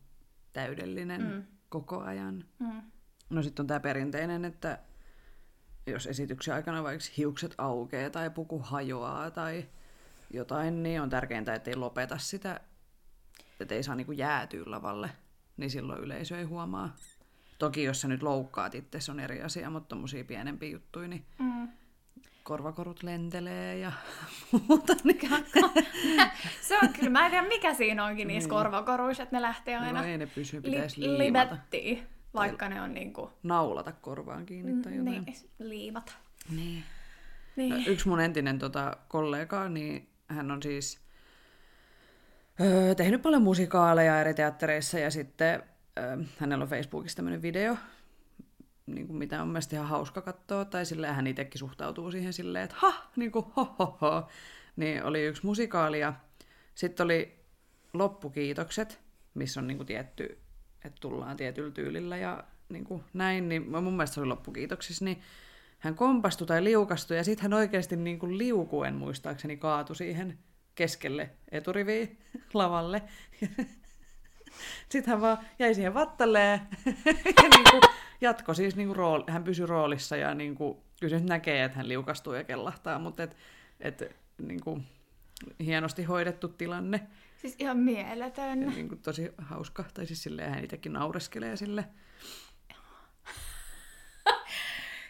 Täydellinen Mm. koko ajan. Mm. No sitten on tämä perinteinen, että jos esityksen aikana vaikka hiukset aukeaa tai puku hajoaa tai jotain, niin on tärkeintä, että ei lopeta sitä, että ei saa niinku jäätyä lavalle, niin silloin yleisö ei huomaa. Toki jos sä nyt loukkaat itse, se on eri asia, mutta tommosia pienempiä juttuja, niin Mm. korvakorut lentelee ja muuta. Niin... Se on kyllä, mä en tiedä mikä siinä onkin niissä korvakoruissa, että ne lähtee aina No ei ne pysy, li- pitäisi liimata. libettiin, vaikka ne on niinku... Naulata korvaan kiinni tai jotain. Niin, liimata. Niin. Niin. Yksi mun entinen tota, kollega, niin hän on siis öö, tehnyt paljon musikaaleja eri teattereissa ja sitten öö, hänellä on Facebookissa tämmöinen video, niin kuin mitä on mielestäni ihan hauska katsoa, tai silleen hän itsekin suhtautuu siihen silleen, että ha, niin kuin ho, ho, ho. Niin oli yksi musikaali ja sitten oli loppukiitokset, missä on niin kuin tietty, että tullaan tietyllä tyylillä ja niin kuin näin, niin mun mielestä se oli loppukiitoksissa, niin hän kompastui tai liukastui ja sitten hän oikeasti niin kuin liukuen muistaakseni kaatui siihen keskelle eturiviin lavalle. Sitten hän vaan jäi siihen vattalleen ja niin kuin jatko siis niin kuin rooli, hän pysyi roolissa ja niin kuin, kyllä nyt näkee, että hän liukastuu ja kellahtaa, mutta et, et, niin kuin, hienosti hoidettu tilanne. Siis ihan mieletön. Ja niin kuin tosi hauska, tai siis silleen hän itsekin naureskelee sille.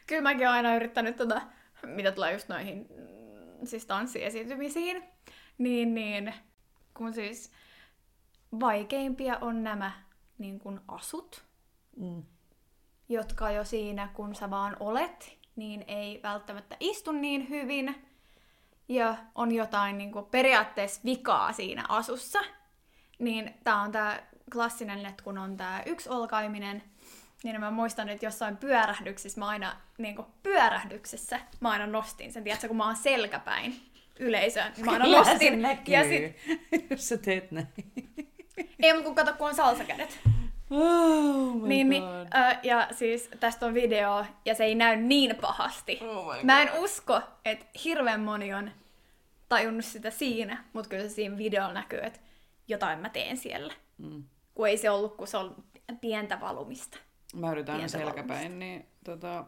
Kyllä mäkin olen aina yrittänyt, tota, mitä tulee just noihin siis tanssiesiintymisiin, niin, niin kun siis vaikeimpia on nämä niin kun asut, Mm. jotka jo siinä, kun sä vaan olet, niin ei välttämättä istu niin hyvin. Ja on jotain niin kuin periaatteessa vikaa siinä asussa. Niin tää on tää klassinen, että kun on tää yksi olkaiminen, niin mä muistan, että jossain pyörähdyksissä mä aina, niin kuin pyörähdyksessä, mä aina nostin sen, tiedätkö, kun mä oon selkäpäin yleisöön, niin mä aina se näkyy, Ja sit, jos sä teet näin. ei mutta kun kato, kun on salsakädet. Oh my Niin, niin, God. ö, ja siis tästä on video, ja se ei näy niin pahasti. Oh my Mä en usko, että hirveän moni on tajunnut sitä siinä, mutta kyllä se siinä videolla näkyy, että jotain mä teen siellä. Mm. Kun ei se ollut, kun se on pientä valumista. Mä yritän Pientä selkäpäin, niin tota,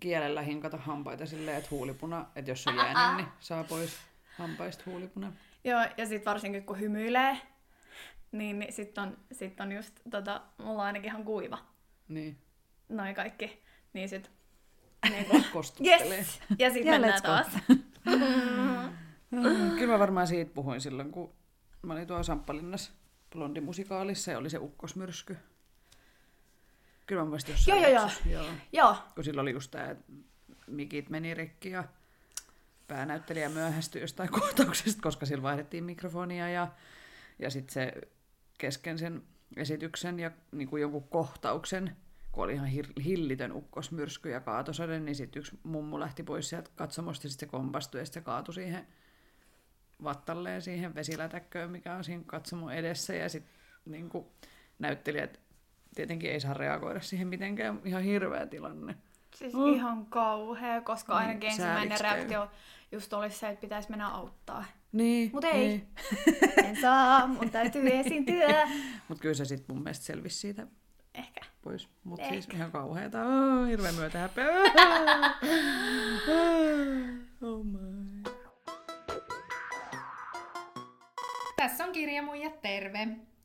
kielellä hinkata hampaita silleen, että huulipuna, että jos on jäänyt, niin saa pois hampaista huulipuna. Joo, ja sitten varsinkin kun hymyilee, niin, niin sitten on, sit on just, tota, mulla on ainakin ihan kuiva, Niin, noin kaikki. Niin sit, niinku, kostuttelee. yes! Ja sitten mennään let's go. taas. Mm, Kyllä mä varmaan siitä puhuin silloin, kun mä olin tuolla Samppalinnassa blondimusikaalissa ja oli se ukkosmyrsky. Kyllä mä muistin jossain Joo, joo, joo. joo. Joo, Kun silloin oli just tää, että mikit meni rikki ja päänäyttelijä myöhästyi jostain kohtauksesta, koska sillä vaihdettiin mikrofonia ja, ja sitten se kesken sen esityksen ja niin kuin jonkun kohtauksen, kun oli ihan hillitön ukkosmyrsky ja kaatosade, niin sitten yksi mummu lähti pois sieltä katsomosta ja sitten se kompastui ja sitten se kaatui siihen vattalleen siihen vesilätäkköön, mikä on siinä katsomon edessä ja sitten niin näyttelijät tietenkin ei saa reagoida siihen mitenkään, ihan hirveä tilanne. siis Mm. ihan kauhea, koska Niin, ainakin ensimmäinen reaktio just olisi se, että pitäisi mennä auttaa. Niin, Mut ei. En saa, mun täytyy esiintyä. Mutta kyllä se sitten mun mielestä selvisi siitä Ehkä. pois. Mutta Ehkä. siis ihan kauheeta. Oh, hirveä myötä häpeä. oh my. Tässä on Kirjamuijat terve.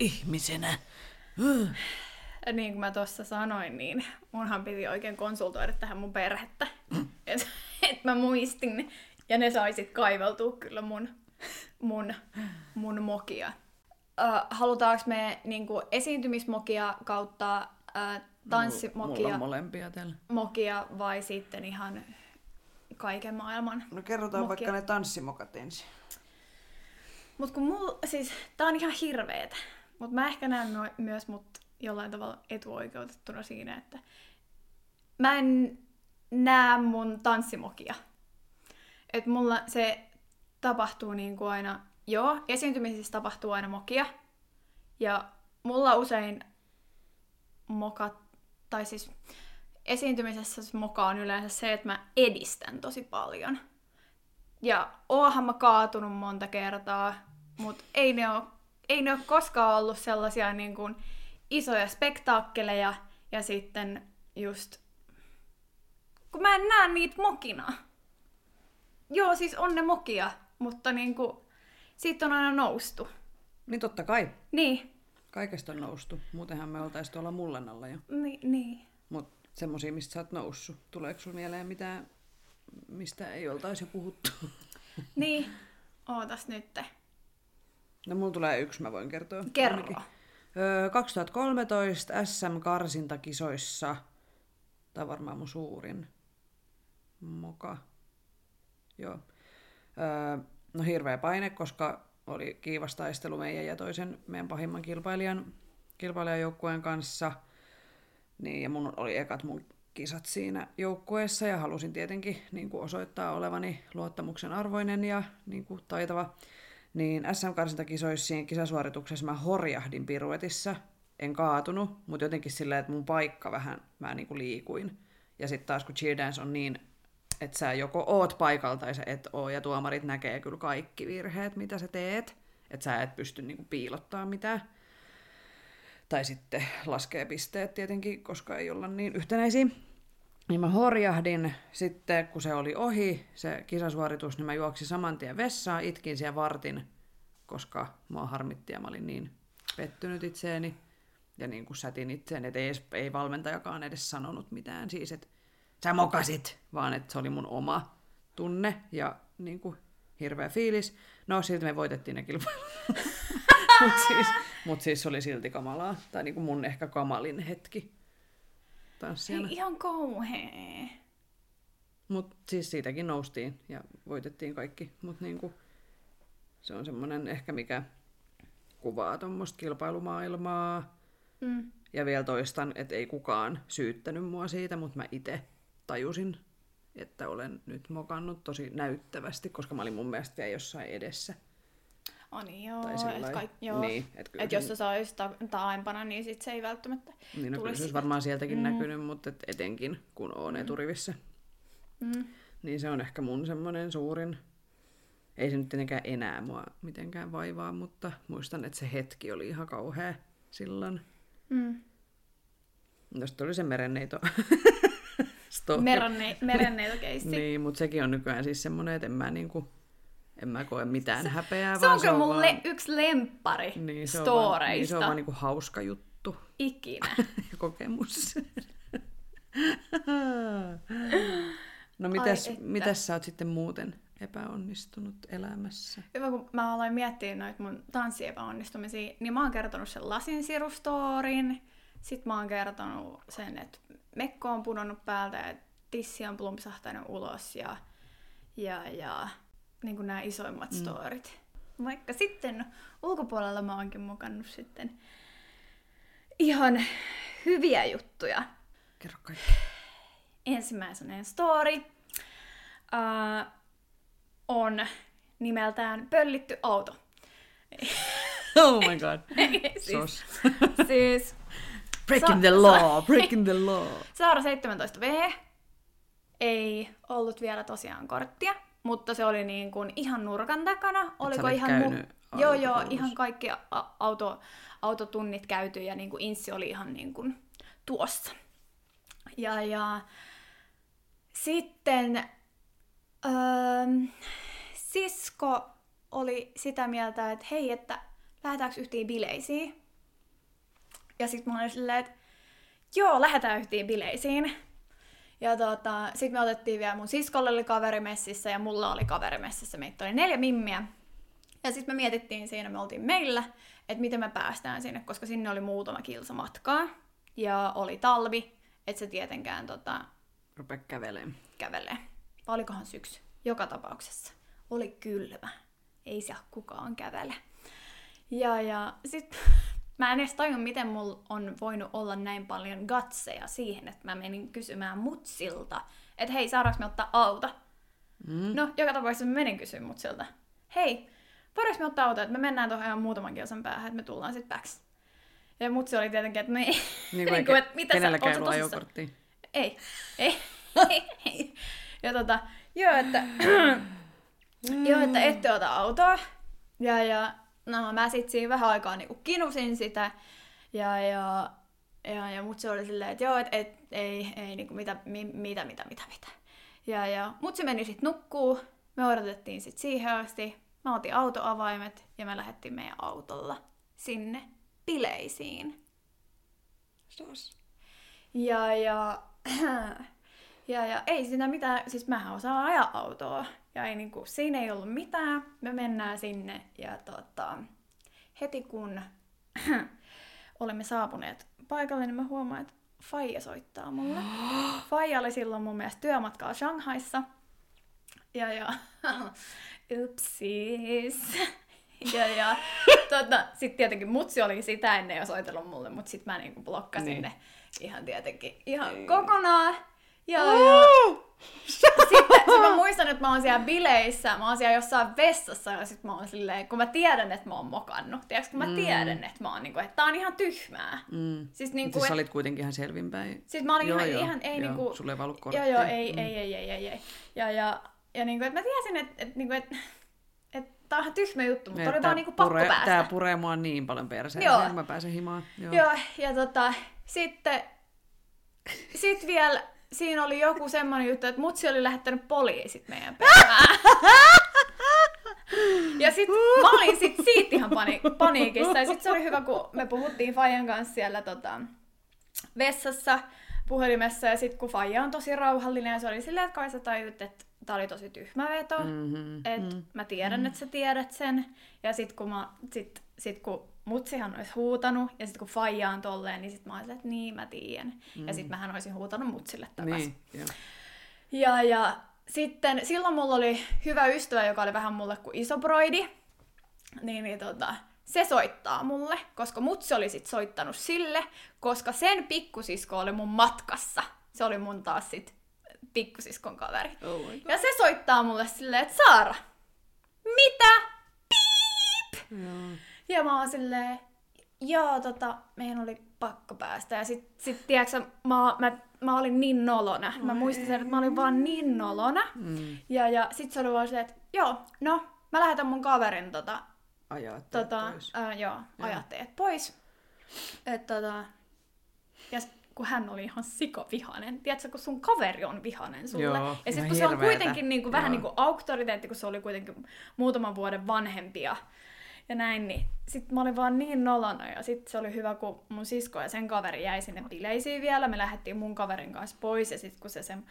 Ihmisenä. Uh. Niin kuin mä tuossa sanoin, niin munhan piti oikein konsultoida tähän mun perhettä. Että et mä muistin. Ja ne saisit kaiveltua kyllä mun, mun, mun mokia. Ö, halutaanko me niinku, esiintymismokia kautta ö, Mulla tanssimokia on molempia täällä. mokia vai sitten ihan kaiken maailman No kerrotaan Mokia. vaikka ne tanssimokat ensin. Mut kun mulla, siis tää on ihan hirveetä. Mut mä ehkä näen my- myös mut jollain tavalla etuoikeutettuna siinä, että mä en näe mun tanssimokia. Et mulla se tapahtuu niin kuin aina, joo, esiintymisissä tapahtuu aina mokia. Ja mulla usein mokat, tai siis esiintymisessä se moka on yleensä se, että mä edistän tosi paljon. Ja oohan mä kaatunut monta kertaa, mutta ei ne ole, ei ne ole koskaan ollut sellaisia niin kuin isoja spektaakkeleja ja sitten just, kun mä en näe niitä mokina. Joo, siis on ne mokia, mutta niin kuin, siitä on aina noustu. Niin totta kai. Niin, Kaikesta on noustu. Muutenhan me oltais tuolla mullan alla jo. ni, niin. Mut semmosia, mistä sä oot noussut. Tuleeko sulla mieleen mitään, mistä ei oltaisi jo puhuttu? Niin, ootas nyt. No mulla tulee yksi, mä voin kertoa. Kerro. ainakin. Öö, 2013 SM-karsintakisoissa, tämä on varmaan mun suurin moka. Joo. Öö, no hirveä paine, koska oli kiivas taistelu meidän ja toisen meidän pahimman kilpailijan, kilpailijajoukkueen kanssa. Niin, ja mun oli ekat mun kisat siinä joukkueessa ja halusin tietenkin niin kuin osoittaa olevani luottamuksen arvoinen ja niin kuin taitava. Niin SM-karsintakisoissa siinä kisasuorituksessa mä horjahdin piruetissa. En kaatunut, mutta jotenkin silleen, että mun paikka vähän, mä niin kuin liikuin. Ja sitten taas kun cheer dance on niin, että sä joko oot paikalla tai sä et oo, ja tuomarit näkee kyllä kaikki virheet, mitä sä teet. Että sä et pysty niin kuin piilottaa mitään. Tai sitten laskee pisteet tietenkin, koska ei olla niin yhtenäisiä. Niin mä horjahdin sitten, kun se oli ohi, se kisasuoritus, niin mä juoksin saman tien vessaan, itkin siellä vartin, koska mua harmitti ja mä olin niin pettynyt itseeni. Ja niin kuin sätin itseäni, että ei, ei valmentajakaan edes sanonut mitään. Siis, että sä mokasit, vaan että se oli mun oma tunne ja niin kuin hirveä fiilis. No silti me voitettiin ne kilpailut. Mutta siis, mut siis oli silti kamalaa. Tai niin kuin mun ehkä kamalin hetki tanssijana. Ei ihan kauhea. Mutta siis siitäkin noustiin ja voitettiin kaikki. Mutta niinku, se on semmoinen ehkä mikä kuvaa tuommoista kilpailumaailmaa. Mm. Ja vielä toistan, että ei kukaan syyttänyt mua siitä, mutta mä itse tajusin, että olen nyt mokannut tosi näyttävästi, koska mä olin mun mielestä vielä jossain edessä. On joo, Tai et kaik, joo. Niin, et kyllä et jos se saisi ta- taaempana, niin sit se ei välttämättä Niin, no kyllä se olisi varmaan sieltäkin mm. näkynyt, mutta et etenkin kun oon eturivissä. Mm. Niin se on ehkä mun semmoinen suurin. Ei se nyt tietenkään enää mua mitenkään vaivaa, mutta muistan, että se hetki oli ihan kauhea silloin. Mm. No sitten oli se merenneito. Merenne, merenneitokeissi. Niin, mutta sekin on nykyään siis semmoinen, että en mä, niinku, en mä koe mitään häpeää. Se vaan on kyllä mun vaan, yksi lemppari niin, se on vaan, storeista niin, se on vaan niinku hauska juttu ikinä. kokemus. no mitäs, mitäs sä oot sitten muuten epäonnistunut elämässä? Hyvä, kun mä aloin miettiä noita mun tanssiepäonnistumisia, niin mä oon kertonut sen lasinsirustorin. Sitten mä oon kertonut sen, että mekko on pudonnut päältä ja tissi on plumpsahtanut ulos ja, ja, ja niin kuin nämä isoimmat mm. storit. Vaikka sitten ulkopuolella mä oonkin mukannut sitten ihan hyviä juttuja. Kerro kaikki. Ensimmäinen story uh, on nimeltään Pöllitty auto. Oh my god. siis, Sos. siis Breaking the law, breaking the law. Saara 17V ei ollut vielä tosiaan korttia, mutta se oli niin kuin ihan nurkan takana. Oliko ihan käynyt Joo, joo, ihan kaikki auto, autotunnit käyty ja niin kuin inssi oli ihan niin kuin tuossa. Ja, ja sitten öö, sisko oli sitä mieltä, että hei, että lähdetäänkö yhtiin bileisiin? Ja sitten mä olin silleen, että joo, lähdetään yhtiin bileisiin. Ja tota, sitten me otettiin vielä mun siskolle oli kaverimessissä ja mulla oli kaverimessissä. Meitä oli neljä mimmiä. Ja sitten me mietittiin siinä, me oltiin meillä, että miten me päästään sinne, koska sinne oli muutama kilsa matkaa. Ja oli talvi, että se tietenkään tota, Rupea kävelemään. kävelee. Vai olikohan syksy? Joka tapauksessa. Oli kylmä. Ei siellä kukaan kävele. Ja, ja sit mä en edes tajun, miten mulla on voinut olla näin paljon gatseja siihen, että mä menin kysymään mutsilta, että hei, saadaanko me ottaa auto? Mm. No, joka tapauksessa mä menin kysymään mutsilta. Hei, voidaanko me ottaa auto, että me mennään tuohon ihan muutaman kilsan päähän, että me tullaan sitten backs. Ja mutsi oli tietenkin, että no ei. Niin kuin, Niin kuin, että mitä sä- oot ei sä. Ei, ei, ei, ei. Ja tota, joo, että, joo, että ette ota autoa. Ja, ja no mä sit siinä vähän aikaa niinku kinusin sitä. Ja, ja, ja, ja mut se oli silleen, että joo, et, et, ei, ei niinku mitä, mi, mitä, mitä, mitä, mitä. Ja, ja mut se meni sit nukkuu. Me odotettiin sit siihen asti. Mä otin autoavaimet ja me lähdettiin meidän autolla sinne bileisiin. Sos. Ja, ja, ja, ja ei siinä mitään, siis mähän osaan ajaa autoa. Ja ei niinku, siinä ei ollut mitään. Me mennään sinne ja tota, heti kun olemme saapuneet paikalle, niin mä huomaan, että Faija soittaa mulle. Faija oli silloin mun mielestä työmatkaa Shanghaissa. Ja ja, upsis. Ja, ja tota, sitten tietenkin mutsi oli sitä ennen jo soitellut mulle, mutta sitten mä niinku blokkasin Niin. ne ihan tietenkin ihan kokonaan. Ja, ja sitten sit mä muistan, että mä oon siellä bileissä, mä oon siellä jossain vessassa ja sit mä oon silleen, kun mä tiedän, että mä oon mokannut, tiedätkö, kun mä Mm. tiedän, että mä oon niinku, että tää on ihan tyhmää. Mm. Siis Niin niinku, siis sä olit kuitenkin ihan selvinpäin. siis mä olin Joo, ihan, joo, ihan ei joo, niinku, sulla ei vaan ollut joo korttia. joo, ei, Mm. ei, ei, ei, ei, ei. Ja, ja, ja niinku, että mä tiesin, että et, niinku, et, et, tää on ihan tyhmä juttu, mutta oli vaan niinku pakko puree, päästä. Tää puree mua niin paljon perseeseen, Joo. mä pääsen himaan. Joo. Joo, ja tota, sitten sit vielä siinä oli joku semmoinen juttu, että mutsi oli lähettänyt poliisit meidän perään. Ja sit mä olin sit siitä ihan pani- paniikissa. Ja sit se oli hyvä, kun me puhuttiin Fajan kanssa siellä tota, vessassa puhelimessa. Ja sit kun Faija on tosi rauhallinen ja se oli silleen, että kai sä tajut, että tää oli tosi tyhmä veto. Mm-hmm. Et mä tiedän, että sä tiedät sen. Ja sit kun, mä, sit, sit kun mutsihan olisi huutanut, ja sit kun faija on tolleen, niin sit mä olisin, että niin mä tiedän. Mm. Ja sit mähän olisin huutanut mutsille takaisin. Niin. Ja, ja sitten silloin mulla oli hyvä ystävä, joka oli vähän mulle kuin iso broidi. Niin, niin tota, se soittaa mulle, koska mutsi oli sit soittanut sille, koska sen pikkusisko oli mun matkassa. Se oli mun taas sit pikkusiskon kaveri. Oh. Ja se soittaa mulle silleen, että Saara, mitä? Joo. Ja mä oon silleen, joo, tota, meidän oli pakko päästä. Ja sit, sit tiedätkö, mä, mä, mä olin niin nolona. Mä muistin sen, että mä olin vaan niin nolona. Mm. Ja, ja sit se oli vaan silleen, että joo, no, mä lähetän mun kaverin tota, Ajaa teet tota, pois. ää, joo, ajatteet pois. Et, tota, ja kun hän oli ihan sikovihanen. Tiedätkö, kun sun kaveri on vihanen sulle. Joo, ja sitten kun se on kuitenkin niin kuin, vähän niin kuin auktoriteetti, kun se oli kuitenkin muutaman vuoden vanhempia ja näin, niin sitten mä olin vaan niin nolona ja sitten se oli hyvä, kun mun sisko ja sen kaveri jäi sinne bileisiin vielä. Me lähdettiin mun kaverin kanssa pois ja sitten kun se sen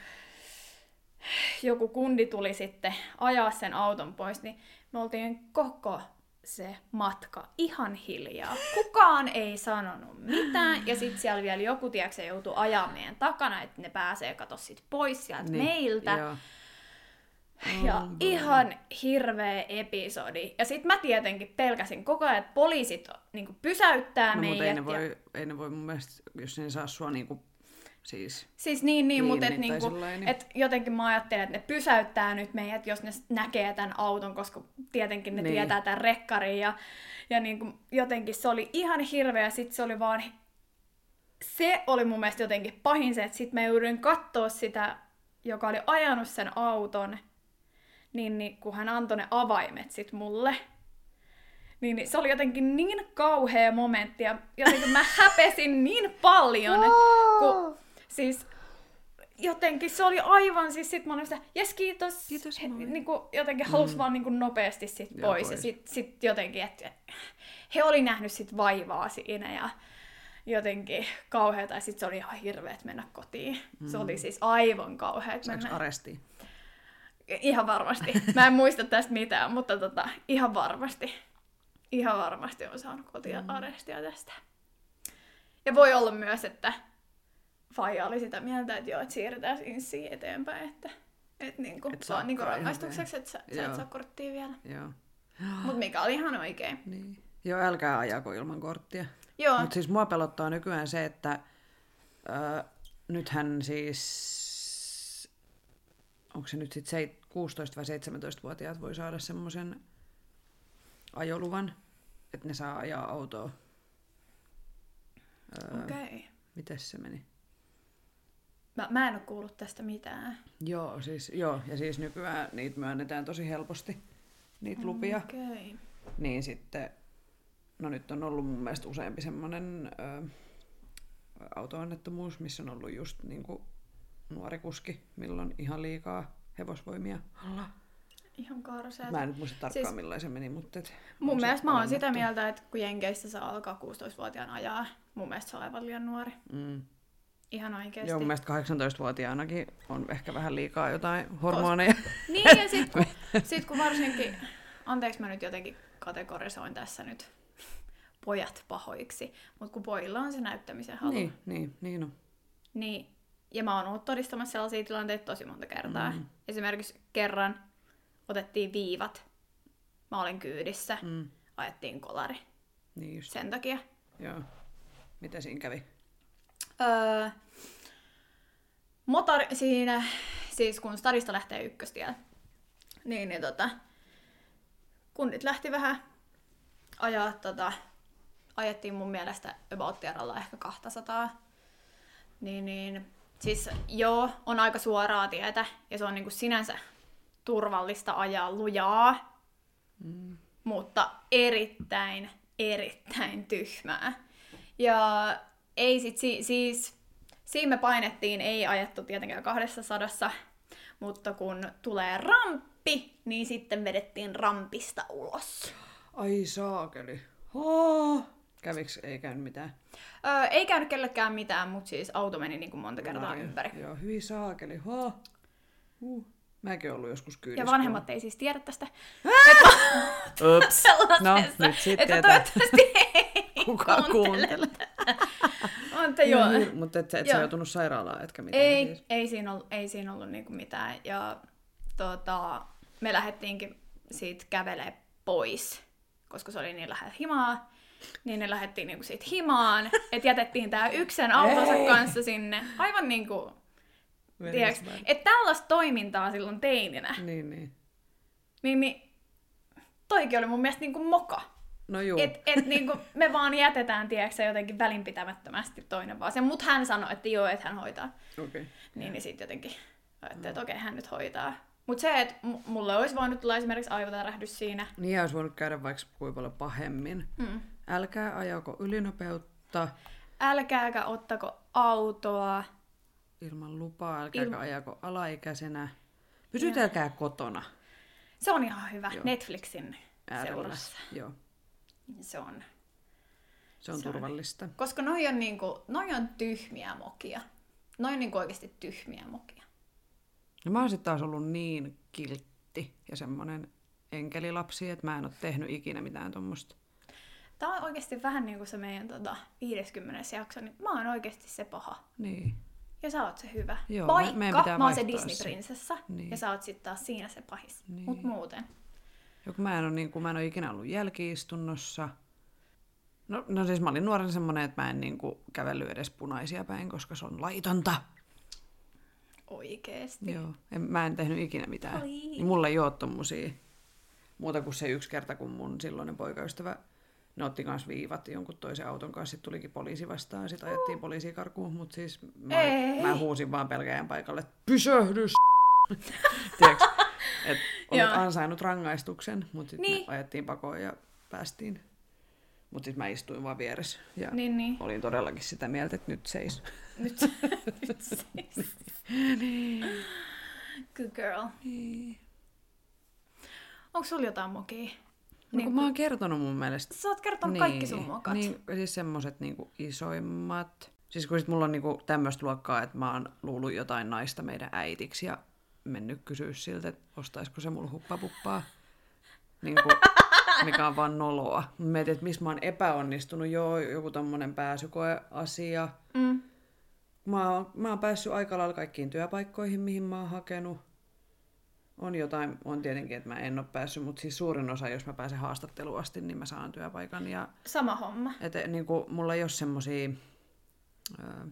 joku kundi tuli sitten ajaa sen auton pois, niin me oltiin koko se matka ihan hiljaa. Kukaan ei sanonut mitään. Ja sitten siellä vielä joku, tiedätkö, se joutui ajaa meidän takana, että ne pääsee kato sit pois sieltä niin, meiltä. Joo. Ja Oh, ihan hirveä episodi. Ja sitten mä tietenkin pelkäsin koko ajan, että poliisit niin pysäyttää No, meidät. mutta ei ne, ja... voi, ei ne voi mun mielestä, jos ne saa sua niinku siis Siis niin, niin mutta et, niinku, sillain, niin- et jotenkin mä ajattelen, että ne pysäyttää nyt meidät, jos ne näkee tämän auton, koska tietenkin ne Niin. tietää tämän rekkarin. Ja, ja niinku, jotenkin se oli ihan hirveä, sit se oli vaan... Se oli mun mielestä jotenkin pahin se, että sit mä jouduin katsoa sitä, joka oli ajanut sen auton, niin, niin kun hän antoi ne avaimet sit mulle, niin, se oli jotenkin niin kauhea momentti ja jotenkin mä häpesin niin paljon, kun siis jotenkin se oli aivan siis sit mä olin sitä, jes kiitos, Kiitos, He, moi. niin kuin, jotenkin halus vaan niin kuin nopeasti sit Joo, pois. Ja pois. sit, sit jotenkin, että he oli nähnyt sit vaivaa siinä ja jotenkin kauheata ja sit se oli ihan hirveet mennä kotiin. Se oli siis aivan kauheat mennä. arestiin? Ihan varmasti. Mä en muista tästä mitään, mutta tota, ihan varmasti. Ihan varmasti on saanut kotia Mm. arestia tästä. Ja voi olla myös, että Faija oli sitä mieltä, että joo, että siirretään inssiin eteenpäin, että et niinku, Et saa saakaan niinku rangaistukseksi, että sä, sä et saa korttia vielä. Joo. Mutta mikä oli ihan oikein. Niin. Joo, älkää ajako ilman korttia. Joo, Mutta siis mua pelottaa nykyään se, että ö, nythän siis, onko se nyt sitten 16 vai 17-vuotiaat voi saada semmoisen ajoluvan, että ne saa ajaa autoa. Ö, okei. Okay. Mites se meni? Mä, mä en ole kuullut tästä mitään. Joo, siis, joo, ja siis nykyään niitä myönnetään tosi helposti, niitä lupia. Okei. Okay. Niin sitten, no nyt on ollut mun mielestä useampi semmoinen ö, autoonnettomuus, missä on ollut just niin kuin nuori kuski, milloin ihan liikaa hevosvoimia alla. Ihan karseeta. Mä en nyt muista tarkkaan Siis- millainen se meni, mutta... Et, Mun mielestä mä oon sitä mieltä, että kun Jenkeissä saa alkaa 16-vuotiaan ajaa, mun mielestä se on aivan liian nuori. Mm. Ihan oikeesti. Joo, mun mielestä 18-vuotiaanakin on ehkä vähän liikaa jotain hormoneja. Niin, ja sit kun, sit kun varsinkin, anteeksi mä nyt jotenkin kategorisoin tässä nyt pojat pahoiksi, mutta kun pojilla on se näyttämisen halu, niin, niin, niin on. niin, ja mä oon ollut todistamassa sellaisia tilanteita tosi monta kertaa. Mm. Esimerkiksi kerran otettiin viivat, mä olin kyydissä, mm. Ajettiin kolari Niin just, sen takia. joo. Mitä siinä kävi? Öö, motori, siinä, siis kun stadista lähtee ykköstiellä, niin, niin tota, kunnit lähti vähän ajaa, tota, ajettiin mun mielestä about ehkä 200. Niin, niin, siis joo, on aika suoraa tietä ja se on niinku sinänsä turvallista ajaa lujaa, Mm. mutta erittäin, erittäin tyhmää. Ja ei sit si- siis, siinä me painettiin, ei ajettu tietenkään kahdessa sadassa, mutta kun tulee ramppi, niin sitten vedettiin rampista ulos. Ai saakeli. Oh. Käviks? Ei käynyt mitään. Öö, ei käynyt kellekään mitään, mutta siis auto meni niin kuin monta kertaa Ai, ympäri. Joo, hyvin saakeli. Ha. Uh. Mäkin ollut joskus kyydissä. Ja vanhemmat ei siis tiedä tästä. Ups. No, nyt sitten Että tietää. toivottavasti ei Kuka kuuntele. kuuntelee? Mutta joo. Mutta et, et sä joutunut sairaalaan, etkä mitään Ei, siis. ei siinä ollut, ei siinä ollut niinku mitään. Ja tota, me lähdettiinkin siitä kävelee pois, koska se oli niin lähellä himaa. Niin ne lähdettiin niinku siitä himaan, että jätettiin tää yksen autonsa kanssa sinne. Aivan niinku, tiedätkö, Verismään. että tällaista toimintaa silloin teininä, Niin, niin. niin, niin toikin oli mun mielestä niinku moka. No juu. Et, et niinku, me vaan jätetään, tiedätkö, jotenkin välinpitämättömästi toinen vaan sen. Mutta hän sanoi, että joo, että hän hoitaa. Okei. Okay. Niin, niin sitten jotenkin ajattelin, että okei, hän nyt hoitaa. Mutta se, että mulle olisi voinut tulla esimerkiksi aivotärähdys siinä. Niin olisi voinut käydä vaikka kuinka paljon pahemmin. Mm. Älkää ajako ylinopeutta Älkääkä ottako autoa. ilman lupaa, älkääkä Ilma- ajako alaikäisenä. Pysytelkää kotona. Se on ihan hyvä. Joo. Netflixin Äärellä. seurassa. Joo, Se on. se on Se on- turvallista. Koska noi on, niinku, noi on tyhmiä mokia. Noi on niinku oikeasti tyhmiä mokia. No mä oon sitten taas ollut niin kiltti ja semmonen enkelilapsi, että mä en ole tehnyt ikinä mitään tuommoista. Tää on oikeasti vähän niin kuin se meidän tota, 50. jakso, niin mä oon oikeasti se paha. Niin. Ja sä oot se hyvä. Joo, me- Vaikka pitää mä oon se. Disney-prinsessa, Niin. ja sä oot sitten taas siinä se pahis. Niin. Mut muuten. Joku mä en ole, niin kuin, mä en ole ikinä ollut jälkiistunnossa. No, no siis mä olin nuorena semmonen, että mä en niinku kävellyt edes punaisia päin, koska se on laitonta. Oikeesti. Joo. En, mä en tehnyt ikinä mitään. Ai. Niin mulla ei oo tommosia muuta kuin se yksi kerta, kun mun silloinen poikaystävä ne otti kans viivat jonkun toisen auton kanssa, sitten tulikin poliisi vastaan, sitten ajettiin poliisi karkuun, mutta siis mä, Ei. mä huusin vaan pelkäjän paikalle, että pysähdys! Tiedätkö, että olet ansainnut rangaistuksen, mutta sitten Niin. me ajettiin pakoon ja päästiin. Mutta sitten mä istuin vaan vieressä ja Niin, niin. olin todellakin sitä mieltä, että nyt seis. Nyt, nyt siis. Good girl. Onko sulla jotain mokia? No, kun mä oon kertonut mun mielestä Sä oot kertonut kaikki sun mokat. Niin, siis semmoset niinku isoimmat. Siis kun sit mulla on niinku tämmöistä luokkaa, että mä oon luullut jotain naista meidän äitiksi ja mennyt kysyä siltä, että ostaisiko se mulla huppapuppaa. Niinku, mikä on vaan noloa. Mä mietin, että missä mä oon epäonnistunut. Joo, joku tommonen pääsykoeasia. Mm. Mä oon, mä oon päässyt aika lailla kaikkiin työpaikkoihin, mihin mä oon hakenut. On jotain, on tietenkin, että mä en ole päässyt, mutta siis suurin osa, jos mä pääsen haastatteluun asti, niin mä saan työpaikan. Ja Sama homma. et, niin kuin, mulla ei ole semmosia...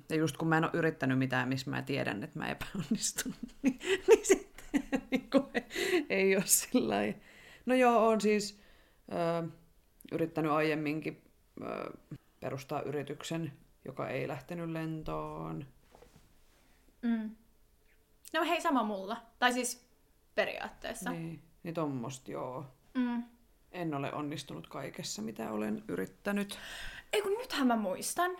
Ja just kun mä en ole yrittänyt mitään, missä mä tiedän, että mä epäonnistun, niin, niin sitten niin kuin, ei ole sillä. No joo, on siis ö, yrittänyt aiemminkin ö, perustaa yrityksen, joka ei lähtenyt lentoon. Mm. No hei, sama mulla. Tai siis periaatteessa. Niin, niin tommosta joo. Mm. En ole onnistunut kaikessa, mitä olen yrittänyt. Ei kun nythän mä muistan.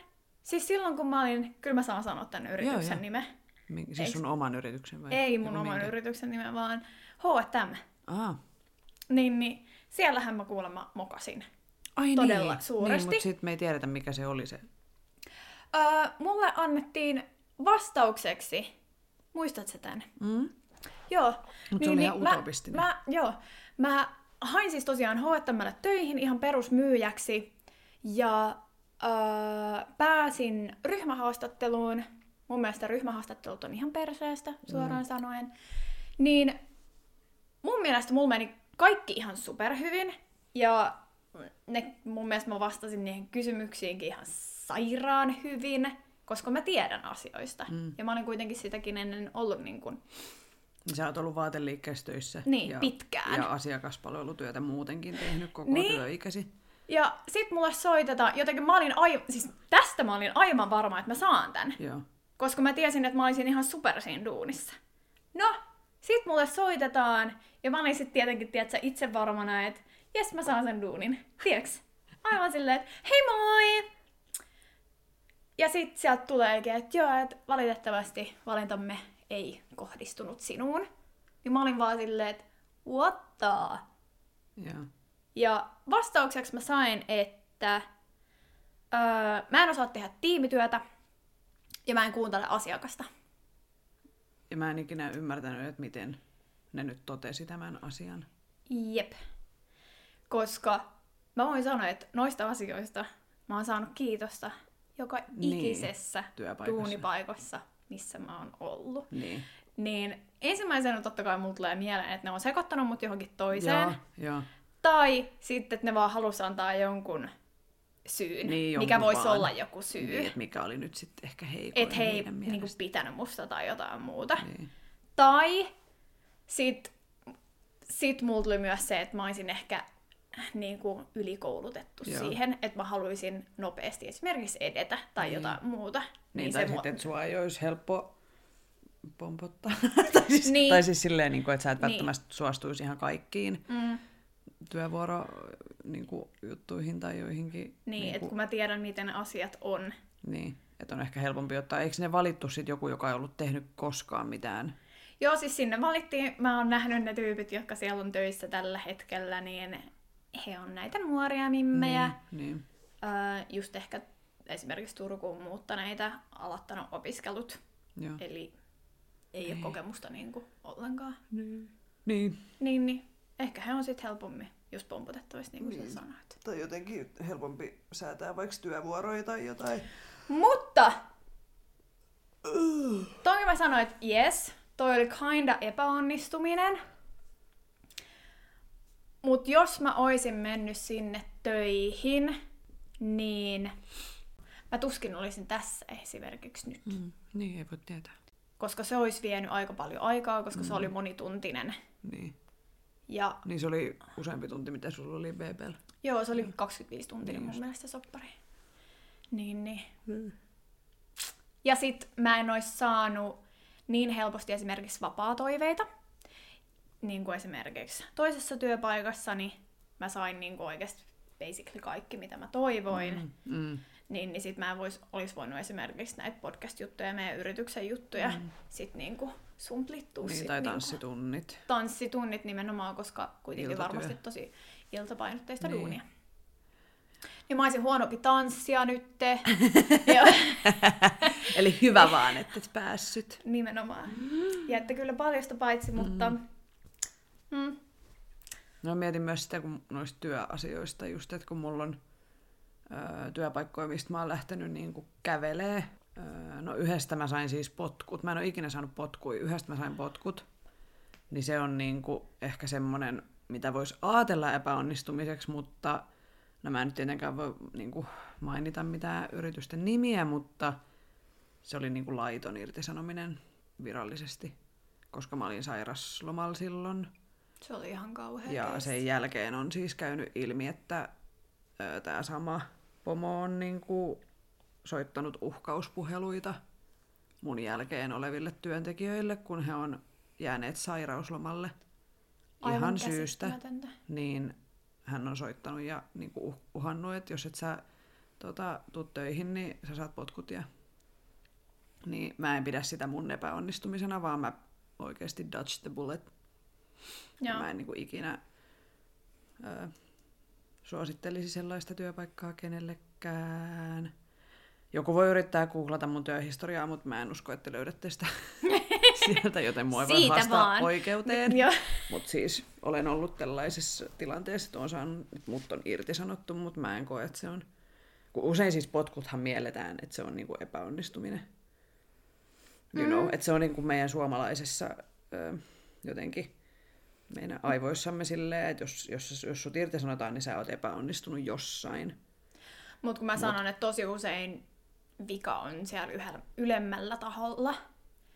Siis silloin kun mä olin, kyllä mä saan sanoa tämän yrityksen joo. nimen. Mi- Siis Eiks- sun oman yrityksen vai? Ei mun Joku oman minkä? yrityksen nimen, vaan H&M. Ah. Niin, niin siellähän mä kuulemma mokasin. Ai Todella niin. suuresti. Niin, mutta sitten me ei tiedetä, mikä se oli se. Öö, mulle annettiin vastaukseksi, muistat sä tän? Mm? Joo. Mut se oli ihan mä, utopistinen. mä, joo. Mä hain siis tosiaan H&Mlle töihin ihan perusmyyjäksi ja öö, pääsin ryhmähaastatteluun. Mun mielestä ryhmähaastattelut on ihan perseestä, suoraan mm. sanoen. Niin mun mielestä mulla meni kaikki ihan superhyvin. Ja ne, mun mielestä mä vastasin niihin kysymyksiinkin ihan sairaan hyvin, koska mä tiedän asioista. Mm. Ja mä olin kuitenkin sitäkin ennen ollut niin kuin Niin Sä oot ollut vaateliikkeessä töissä. Niin, ja, pitkään. Ja asiakaspalvelutyötä muutenkin tehnyt koko Niin. työikäsi. Ja sit mulle soitetaan, jotenkin mä olin aivan, siis tästä mä olin aivan varma, että mä saan tän. Joo. Koska mä tiesin, että mä olisin ihan super siinä duunissa. No, sit mulle soitetaan, ja mä olin sit tietenkin, tiedätkö, itse varmana, että jes mä saan sen duunin. Tiedäks? Aivan silleen, että hei moi! Ja sit sieltä tuleekin, että joo, että valitettavasti valintamme ei kohdistunut sinuun. Niin mä olin vaan silleen, että what the? Joo. Ja vastaukseksi mä sain, että öö, mä en osaa tehdä tiimityötä ja mä en kuuntele asiakasta. Ja mä en ikinä ymmärtänyt, että miten ne nyt totesi tämän asian. Jep. Koska mä voin sanoa, että noista asioista mä oon saanut kiitosta joka Niin, ikisessä työpaikassa. duunipaikassa, missä mä oon ollut. Niin. Niin ensimmäisenä totta kai mulla tulee mieleen, että ne on sekoittanut mut johonkin toiseen. Joo, joo. Tai sitten, että ne vaan halus antaa jonkun syyn, Niin, mikä jonkun voisi vaan. olla joku syy. Niin, mikä oli nyt sitten ehkä heikoin että he ei niinku, pitänyt musta tai jotain muuta. Niin. Tai sit, sit mulla tuli myös se, että mä olisin ehkä niinku ylikoulutettu Joo. siihen, että mä haluaisin nopeasti esimerkiksi edetä tai Niin. jotain muuta. Niin, se tai mua- sitten, että sua ei olisi helppo pompottaa. tai, siis, Niin. tai siis silleen, niin kuin, että sä et Niin. välttämättä suostuisi ihan kaikkiin Mm, työvuoro niin kuin, juttuihin tai joihinkin. niin, niin että kuin, kun mä tiedän, miten asiat on. niin, että on ehkä helpompi ottaa. Eikö ne valittu sit joku, joka ei ollut tehnyt koskaan mitään? Joo, siis sinne valittiin, mä oon nähnyt ne tyypit, jotka siellä on töissä tällä hetkellä, niin he on näitä nuoria mimmejä. Niin, niin. Öö, just ehkä esimerkiksi Turkuun muuttaneita, aloittanut opiskelut. Joo. Eli ei, ole kokemusta niin kuin, ollenkaan. Niin. niin. Niin, niin ehkä he on sitten helpommin just pomputettavissa, niin kuin niin. sä sanoit. Tai jotenkin helpompi säätää vaikka työvuoroja tai jotain. Mutta! Toki mä sanoin, että yes, toi oli kinda epäonnistuminen. Mut jos mä oisin mennyt sinne töihin, niin mä tuskin olisin tässä esimerkiksi nyt. Mm. Niin, ei voi tietää. Koska se olisi vienyt aika paljon aikaa, koska mm. se oli monituntinen. Niin. Ja Niin se oli useampi tunti, mitä sulla oli BBL. joo, se oli 25 tuntinen Niin mun just. mielestä soppari. Niin, niin. Mm. Ja sit mä en ois saanut niin helposti esimerkiksi vapaa-toiveita. Niin kuin esimerkiksi toisessa työpaikassani mä sain niin kuin oikeasti basically kaikki, mitä mä toivoin. Mm. Mm. Niin, niin sit mä en vois, olis voinut esimerkiksi näitä podcast-juttuja ja meidän yrityksen juttuja mm. sit niinku sumplittua. Niin, sit tai niinku tanssitunnit. tanssitunnit nimenomaan, koska kuitenkin Iltatyö. varmasti tosi iltapainotteista Niin. duunia. Niin mä olisin huonompi tanssia nytte. Eli hyvä vaan, että et päässyt. nimenomaan. Ja että kyllä paljosta paitsi, mutta... Mm. No mietin myös sitä, kun noista työasioista, just että kun mulla on öö, työpaikkoja, mistä mä oon lähtenyt niin kuin kävelee. No yhdestä mä sain siis potkut. Mä en ole ikinä saanut potkuja. Yhdestä mä sain potkut. Niin se on niin kuin ehkä semmoinen, mitä voisi ajatella epäonnistumiseksi, mutta no mä en nyt tietenkään voi niin kuin mainita mitään yritysten nimiä, mutta se oli niin kuin laiton irtisanominen virallisesti, koska mä olin sairaslomalla silloin. Se oli ihan kauhea Ja keissi. sen jälkeen on siis käynyt ilmi, että tämä sama pomo on niinku soittanut uhkauspuheluita mun jälkeen oleville työntekijöille, kun he on jääneet sairauslomalle Aivan ihan syystä. Niin hän on soittanut ja niinku uh- uhannut, että jos et sä tota, tuu töihin, niin sä saat potkut. Ja... Niin mä en pidä sitä mun epäonnistumisena, vaan mä oikeasti dodge the bullet Joo. Mä en niin kuin ikinä ö, suosittelisi sellaista työpaikkaa kenellekään. Joku voi yrittää googlata mun työhistoriaa, mutta mä en usko, että löydätte sitä sieltä, joten mua ei voi haastaa vaan. oikeuteen. Mutta siis olen ollut tällaisessa tilanteessa, että on saanut, että mut on irtisanottu, mutta mä en koe, että se on... Kun usein siis potkuthan mielletään, että se on niinku epäonnistuminen. You know, että se on niinku meidän suomalaisessa ö, jotenkin meidän aivoissamme silleen, että jos, jos, jos sut irtisanotaan, niin sä oot epäonnistunut jossain. Mutta kun mä sanon, että tosi usein vika on siellä yhdellä, ylemmällä taholla.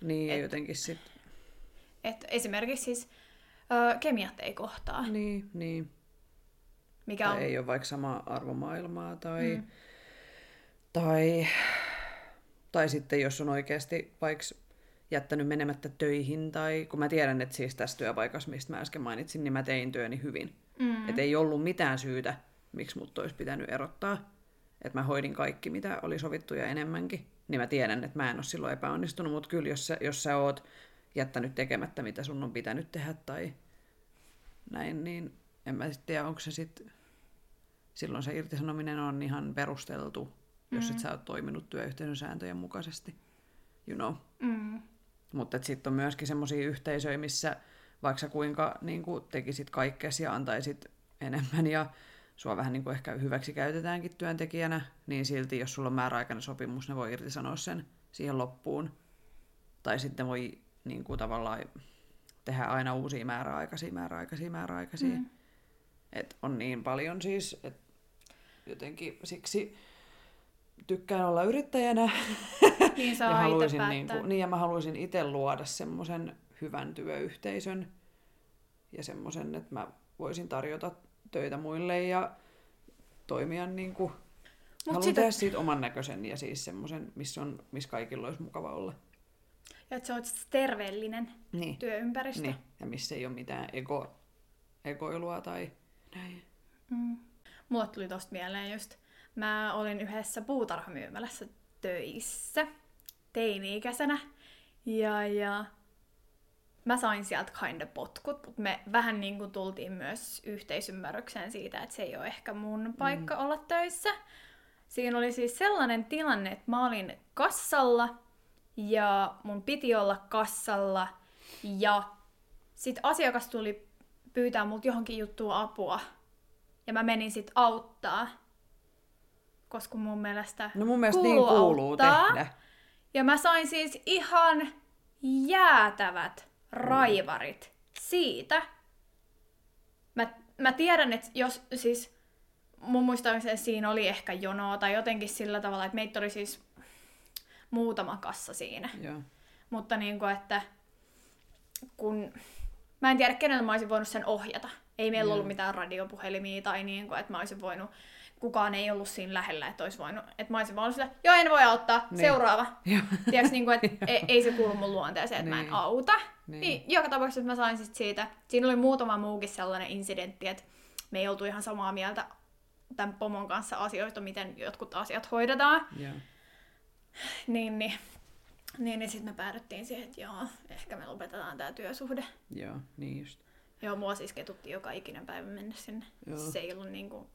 Niin, ja jotenkin sit... Et esimerkiksi siis ö, kemiat ei kohtaa, Niin, niin. mikä Tai on... ei ole vaikka samaa arvomaailmaa, tai, mm. tai, tai sitten jos on oikeasti vaikka jättänyt menemättä töihin, tai kun mä tiedän, että siis tässä työpaikassa, mistä mä äsken mainitsin, niin mä tein työni hyvin. Mm. Että ei ollut mitään syytä, miksi mut olisi pitänyt erottaa. Että mä hoidin kaikki, mitä oli sovittu ja enemmänkin. Niin mä tiedän, että mä en ole silloin epäonnistunut, mutta kyllä jos sä, jos sä oot jättänyt tekemättä, mitä sun on pitänyt tehdä tai näin, niin en mä sitten tiedä, onko se sitten silloin se irtisanominen on ihan perusteltu, jos et sä oot toiminut työyhteisön sääntöjen mukaisesti. You know. Mm. Mutta sitten on myöskin semmoisia yhteisöjä, missä vaikka sä kuinka niin tekisit kaikkesi ja antaisit enemmän ja sua vähän niin kuin ehkä hyväksi käytetäänkin työntekijänä, niin silti jos sulla on määräaikainen sopimus, ne voi irtisanoa sen siihen loppuun. Tai sitten voi niin kuin tavallaan tehdä aina uusia määräaikaisia, määräaikaisia, määräaikaisia. Mm. Et on niin paljon siis, että jotenkin siksi tykkään olla yrittäjänä. Niin saa ja haluaisin, niin, kuin, niin, ja mä haluaisin itse luoda semmoisen hyvän työyhteisön ja semmoisen, että mä voisin tarjota töitä muille ja toimia niin kuin, haluan sitä- tehdä siitä oman näköisen ja siis semmoisen, missä, on, missä kaikilla olisi mukava olla. Ja että se on terveellinen Niin. työympäristö. niin. Ja missä ei ole mitään ego, egoilua tai näin. Mm. Mulle tuli tosta mieleen just, mä olin yhdessä puutarhamyymälässä töissä teini-ikäisenä. Ja, ja mä sain sieltä kind of potkut, mutta me vähän niin kuin tultiin myös yhteisymmärrykseen siitä, että se ei ole ehkä mun paikka mm. olla töissä. Siinä oli siis sellainen tilanne, että mä olin kassalla ja mun piti olla kassalla ja sit asiakas tuli pyytää mut johonkin juttuun apua ja mä menin sit auttaa, koska mun mielestä No mun mielestä kuuluu niin kuuluu auttaa. tehdä. Ja mä sain siis ihan jäätävät raivarit siitä. Mä, mä tiedän, että jos siis mun muistaakseni siinä oli ehkä jonoa tai jotenkin sillä tavalla, että meitä oli siis muutama kassa siinä. Joo. Mutta niin kuin, että kun... Mä en tiedä, kenellä mä olisin voinut sen ohjata. Ei meillä Joo. ollut mitään radiopuhelimia tai niin kuin, että mä olisin voinut... Kukaan ei ollut siinä lähellä, että olisi voinut... Että mä olisin voinut sillä, joo, en voi auttaa, Niin. seuraava. Tiedätkö, niin kuin, että ei, ei se kuulu mun luonteeseen, että mä en Niin. auta. Niin. Niin. niin. joka tapauksessa mä sain sit siitä. Siinä oli muutama muukin sellainen incidentti, että me ei oltu ihan samaa mieltä tämän pomon kanssa asioista, miten jotkut asiat hoidetaan. Joo. Niin, niin, niin, niin sitten me päädyttiin siihen, että joo, ehkä me lopetetaan tämä työsuhde. Joo, niin just. Joo, mua siis ketuttiin joka ikinen päivä mennä sinne. Joo. Se ei ollut niinku...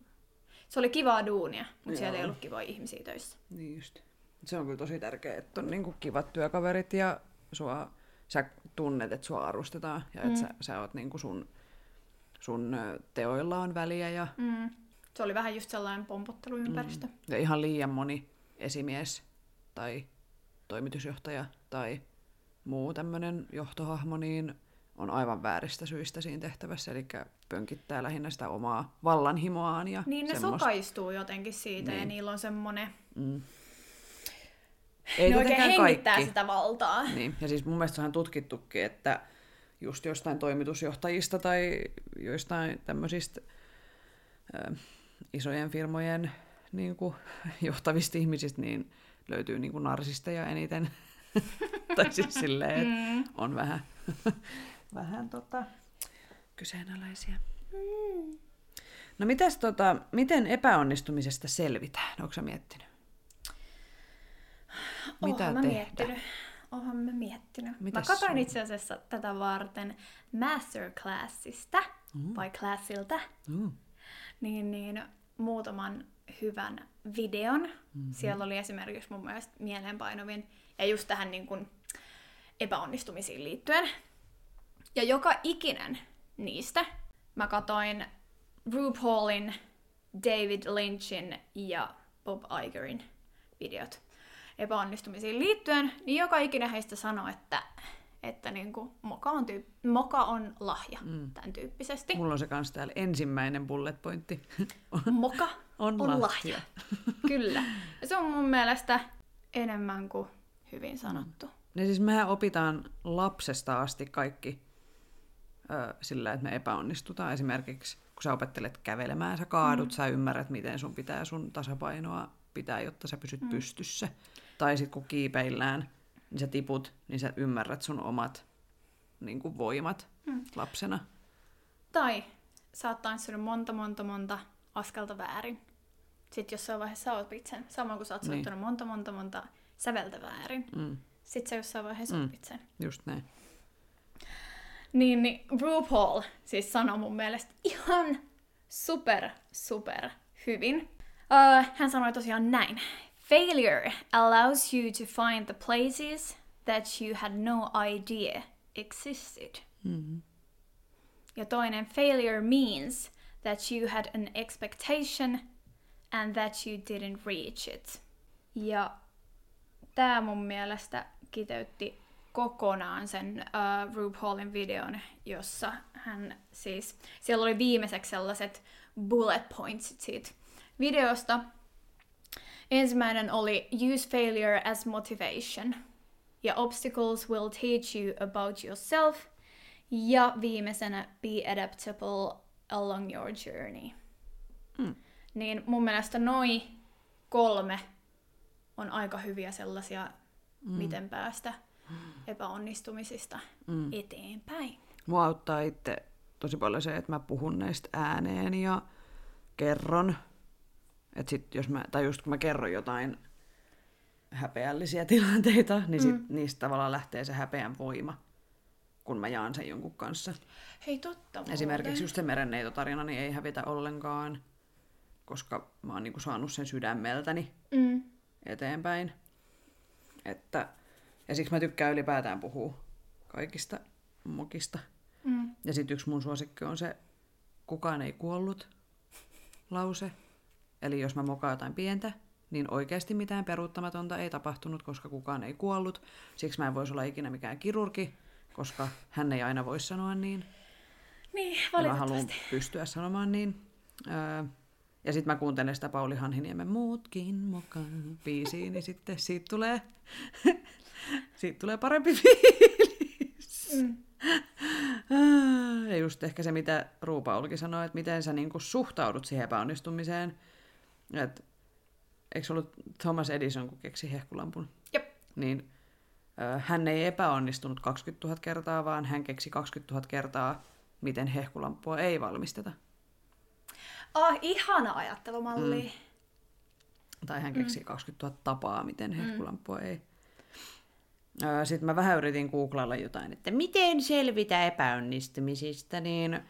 Se oli kivaa duunia, mutta siellä ei ollut kivoja ihmisiä töissä. Niin just. Se on kyllä tosi tärkeää, että on niinku kivat työkaverit ja sua, sä tunnet, että sua arvostetaan ja että Mm. sä, sä oot niinku sun, sun teoilla on väliä ja, Mm. Se oli vähän just sellainen pompotteluympäristö. Mm. ja ihan liian moni esimies tai toimitusjohtaja tai muu tämmöinen johtohahmo, niin on aivan vääristä syistä siinä tehtävässä, eli pönkittää lähinnä sitä omaa vallanhimoaan. Ja Niin ne semmoista. sokaistuu jotenkin siitä niin. ja niillä on semmonen... Mm. Ei ne oikein hengittää sitä valtaa. Niin, ja siis mun mielestä se on tutkittukin, että just jostain toimitusjohtajista tai joistain tämmöisistä ö, isojen firmojen niin kuin, johtavista ihmisistä, niin löytyy niin kuin narsisteja eniten. tai siis silleen, että Mm. on vähän, vähän tota, kyseenalaisia. No mitäs tota, miten epäonnistumisesta selvitään? Onko sä miettinyt? Mitä Oonhan mä tehdä? miettinyt. Oonhan mä miettinyt. Mitäs mä katsoin itse asiassa tätä varten masterclassista, Mm. vai classilta, Mm. niin, niin muutaman hyvän videon. Mhm. Mm-hmm. Siellä oli esimerkiksi mun mielestä mieleenpainovin, ja just tähän niin kuin epäonnistumisiin liittyen. Ja joka ikinen niistä mä katoin RuPaulin, David Lynchin ja Bob Igerin videot epäonnistumisiin liittyen, niin joka ikinen heistä sanoi, että, että niin kuin moka, on tyyp- moka on lahja, mm. tämän tyyppisesti. Mulla on se kans täällä ensimmäinen bullet pointti. Moka On on, lahja. lahja. Kyllä. Ja se on mun mielestä enemmän kuin hyvin sanottu. Ja siis mehän opitaan lapsesta asti kaikki ö, sillä, että me epäonnistutaan. Esimerkiksi kun sä opettelet kävelemään, sä kaadut, mm. sä ymmärrät, miten sun pitää sun tasapainoa pitää, jotta sä pysyt mm. pystyssä. Tai sitten kun kiipeillään, niin sä tiput, niin sä ymmärrät sun omat niin kuin voimat mm. lapsena. Tai sä oot tanssinut monta, monta, monta askelta väärin. Sitten jossain vaiheessa sä opit sen. Samoin kuin sä oot Niin. soittanut monta, monta, monta säveltä väärin. Mm. Sitten sä jossain vaiheessa Mm. opit sen. Just näin. Niin, niin RuPaul siis sanoi mun mielestä ihan super, super hyvin. Uh, hän sanoi tosiaan näin. Failure allows you to find the places that you had no idea existed. Mm-hmm. Ja toinen, failure means that you had an expectation and that you didn't reach it. Ja tämä mun mielestä kiteytti kokonaan sen uh, RuPaulin videon, jossa hän siis, siellä oli viimeiseksi sellaiset bullet points siitä videosta. Ensimmäinen oli use failure as motivation ja obstacles will teach you about yourself ja viimeisenä be adaptable along your journey. Mm. Niin mun mielestä noi kolme on aika hyviä sellaisia, mm. miten päästä epäonnistumisista Mm. eteenpäin. Mua auttaa itse tosi paljon se, että mä puhun näistä ääneen ja kerron. Et sit jos mä, tai just kun mä kerron jotain häpeällisiä tilanteita, niin sit mm. niistä tavallaan lähtee se häpeän voima, kun mä jaan sen jonkun kanssa. Hei totta muuten. Esimerkiksi just se merenneitotarina niin ei hävitä ollenkaan, koska mä oon niinku saanut sen sydämeltäni Mm. eteenpäin. Että, ja siksi mä tykkään ylipäätään puhua kaikista mokista. Mm. Ja sitten yksi mun suosikki on se kukaan ei kuollut lause. Eli jos mä mokaan jotain pientä, niin oikeasti mitään peruuttamatonta ei tapahtunut, koska kukaan ei kuollut. Siksi mä en voisi olla ikinä mikään kirurgi, koska hän ei aina voi sanoa niin. Niin, Ja mä haluan valitettavasti. pystyä sanomaan niin. Öö, Ja sitten mä kuuntelen sitä Pauli Hanhiniemen Muutkin mukaan biisiin, niin sitten siitä tulee, siitä tulee parempi fiilis. Mm. Ja just ehkä se, mitä Ruupaulki sanoi, että miten sä niinku suhtaudut siihen epäonnistumiseen. Et, eikö se ollut Thomas Edison, kun keksi hehkulampun? Jep. Niin hän ei epäonnistunut 20 000 kertaa, vaan hän keksi 20 000 kertaa, miten hehkulampua ei valmisteta. Ah, ihana ajattelumalli. Mm. Tai hän keksi mm. 20 000 tapaa, miten hehkulampua mm. ei. Sitten mä vähän yritin googlailla jotain, että miten selvitä epäonnistumisista, niin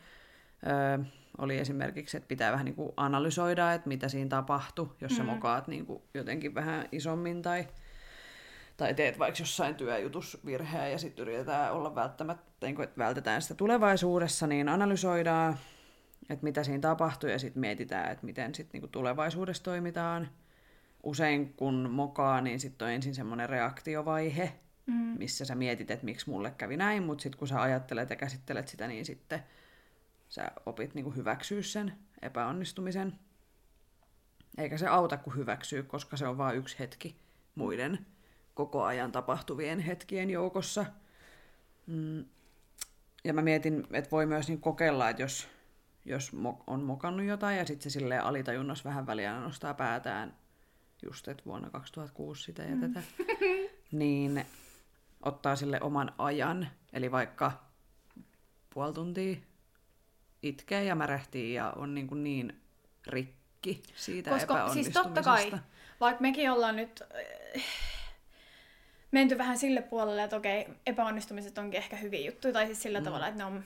oli esimerkiksi, että pitää vähän niin kuin analysoida, että mitä siinä tapahtui, jos sä mokaat niin kuin jotenkin vähän isommin tai, tai teet vaikka jossain työjutus virheen ja sitten yritetään olla välttämättä, niin kuin, että vältetään sitä tulevaisuudessa, niin analysoidaan, että mitä siinä tapahtuu ja sitten mietitään, että miten sitten niin kuin tulevaisuudessa toimitaan. Usein kun mokaa, niin sitten on ensin semmoinen reaktiovaihe, mm. missä sä mietit, että miksi mulle kävi näin, mutta sitten kun sä ajattelet ja käsittelet sitä, niin sitten sä opit niin hyväksyä sen epäonnistumisen. Eikä se auta kuin hyväksyä, koska se on vain yksi hetki muiden koko ajan tapahtuvien hetkien joukossa. Mm. Ja mä mietin, että voi myös niin kokeilla, että jos, jos on mokannut jotain ja sitten se silleen alitajunnassa vähän väliä nostaa päätään, just että vuonna 2006 sitä ja mm. tätä, niin ottaa sille oman ajan, eli vaikka puoli tuntia itkee ja märehtii ja on niin, kuin niin rikki siitä Koska siis totta kai, vaikka mekin ollaan nyt äh, menty vähän sille puolelle, että okei, epäonnistumiset onkin ehkä hyviä juttuja, tai siis sillä mm. tavalla, että ne on,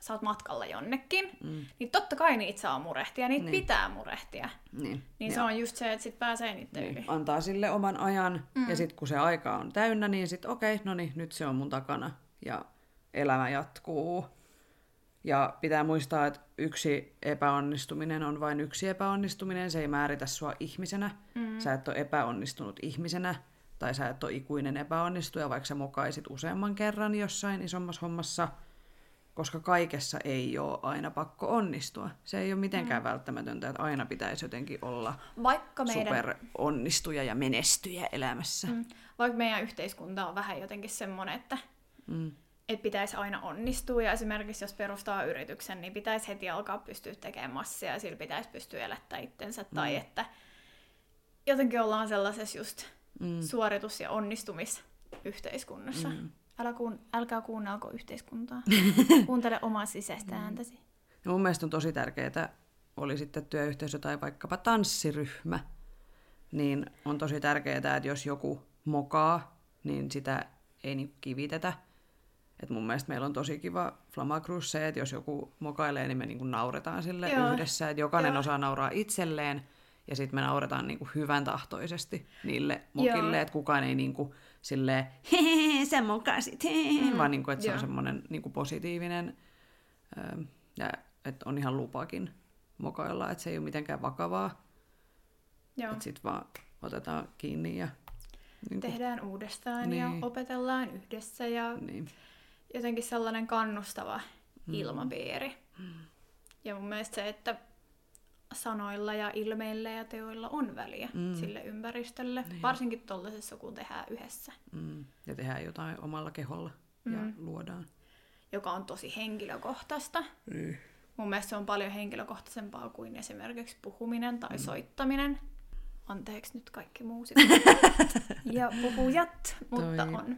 sä oot matkalla jonnekin, mm. niin totta kai niitä saa murehtia, niitä niin. pitää murehtia. Niin, niin se on just se, että sit pääsee niiden niin. yli. Antaa sille oman ajan, mm. ja sitten kun se aika on täynnä, niin sitten okei, okay, no niin, nyt se on mun takana, ja elämä jatkuu. Ja pitää muistaa, että yksi epäonnistuminen on vain yksi epäonnistuminen. Se ei määritä sua ihmisenä. Mm. Sä et ole epäonnistunut ihmisenä. Tai sä et ole ikuinen epäonnistuja, vaikka sä mokaisit useamman kerran jossain isommassa hommassa. Koska kaikessa ei ole aina pakko onnistua. Se ei ole mitenkään mm. välttämätöntä, että aina pitäisi jotenkin olla vaikka meidän... superonnistuja ja menestyjä elämässä. Mm. Vaikka meidän yhteiskunta on vähän jotenkin semmoinen, että mm että pitäisi aina onnistua. Ja esimerkiksi jos perustaa yrityksen, niin pitäisi heti alkaa pystyä tekemään massia ja sillä pitäisi pystyä elättämään itsensä. Mm. Tai että jotenkin ollaan sellaisessa just mm. suoritus- ja onnistumisyhteiskunnassa. Mm. Älä kuun, älkää kuunnelko yhteiskuntaa. Kuuntele omaa sisäistä mm. ääntäsi. Ja mun mielestä on tosi tärkeää, oli sitten työyhteisö tai vaikkapa tanssiryhmä, niin on tosi tärkeää, että jos joku mokaa, niin sitä ei niin kivitetä, et mun mielestä meillä on tosi kiva Flamacruz se, että jos joku mokailee, niin me niinku nauretaan sille Joo. yhdessä. Että jokainen Joo. osaa nauraa itselleen ja sitten me nauretaan niinku hyvän tahtoisesti niille mokille. Että kukaan ei niinku silleen, hehehe, sä mokasit, hehehe, mm. vaan niinku, että se on semmoinen niinku positiivinen ja että on ihan lupakin mokailla, että se ei ole mitenkään vakavaa. Että sitten vaan otetaan kiinni ja... Niin kuin, Tehdään uudestaan niin. ja opetellaan yhdessä ja... Niin jotenkin sellainen kannustava mm. ilmapiiri. Mm. Ja mun mielestä se, että sanoilla ja ilmeillä ja teoilla on väliä mm. sille ympäristölle, niin. varsinkin tuollaisessa, kun tehdään yhdessä. Mm. Ja tehdään jotain omalla keholla mm. ja luodaan. Joka on tosi henkilökohtaista. Mm. Mun mielestä se on paljon henkilökohtaisempaa kuin esimerkiksi puhuminen tai mm. soittaminen. Anteeksi nyt kaikki muusikot ja puhujat, mutta Toi... on.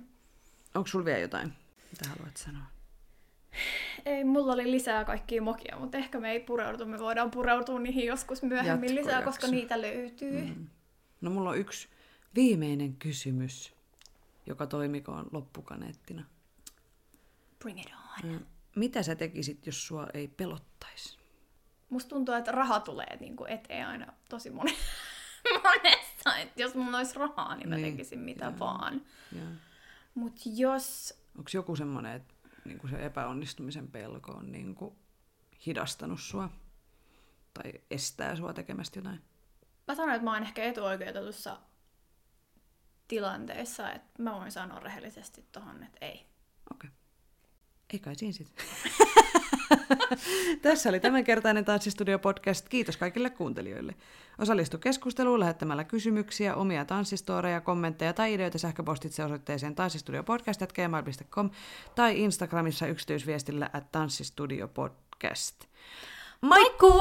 Onko sulla vielä jotain? Mitä haluat sanoa? Ei, mulla oli lisää kaikkia mokia, mutta ehkä me ei pureudu. Me voidaan pureutua niihin joskus myöhemmin lisää, koska niitä löytyy. Mm. No mulla on yksi viimeinen kysymys, joka toimikoon loppukaneettina. Bring it on. Mitä sä tekisit, jos sua ei pelottaisi? Musta tuntuu, että raha tulee niin kuin eteen aina tosi moni- monessa. Että jos mulla olisi rahaa, niin mä niin. tekisin mitä ja. vaan. Mutta jos Onko joku semmoinen, että niin kuin se epäonnistumisen pelko on niin kuin hidastanut sua tai estää sua tekemästä jotain? Mä sanoin, että mä oon ehkä etuoikeutetussa tilanteessa, että mä voin sanoa rehellisesti tohon, että ei. Okei. Okay. Ei kai siinä sitten. Tässä oli tämänkertainen Tanssistudio-podcast. Kiitos kaikille kuuntelijoille. Osallistu keskusteluun lähettämällä kysymyksiä, omia tanssistoreja, kommentteja tai ideoita sähköpostitse osoitteeseen tanssistudiopodcast.gmail.com tai Instagramissa yksityisviestillä at tanssistudiopodcast. Moikkuu!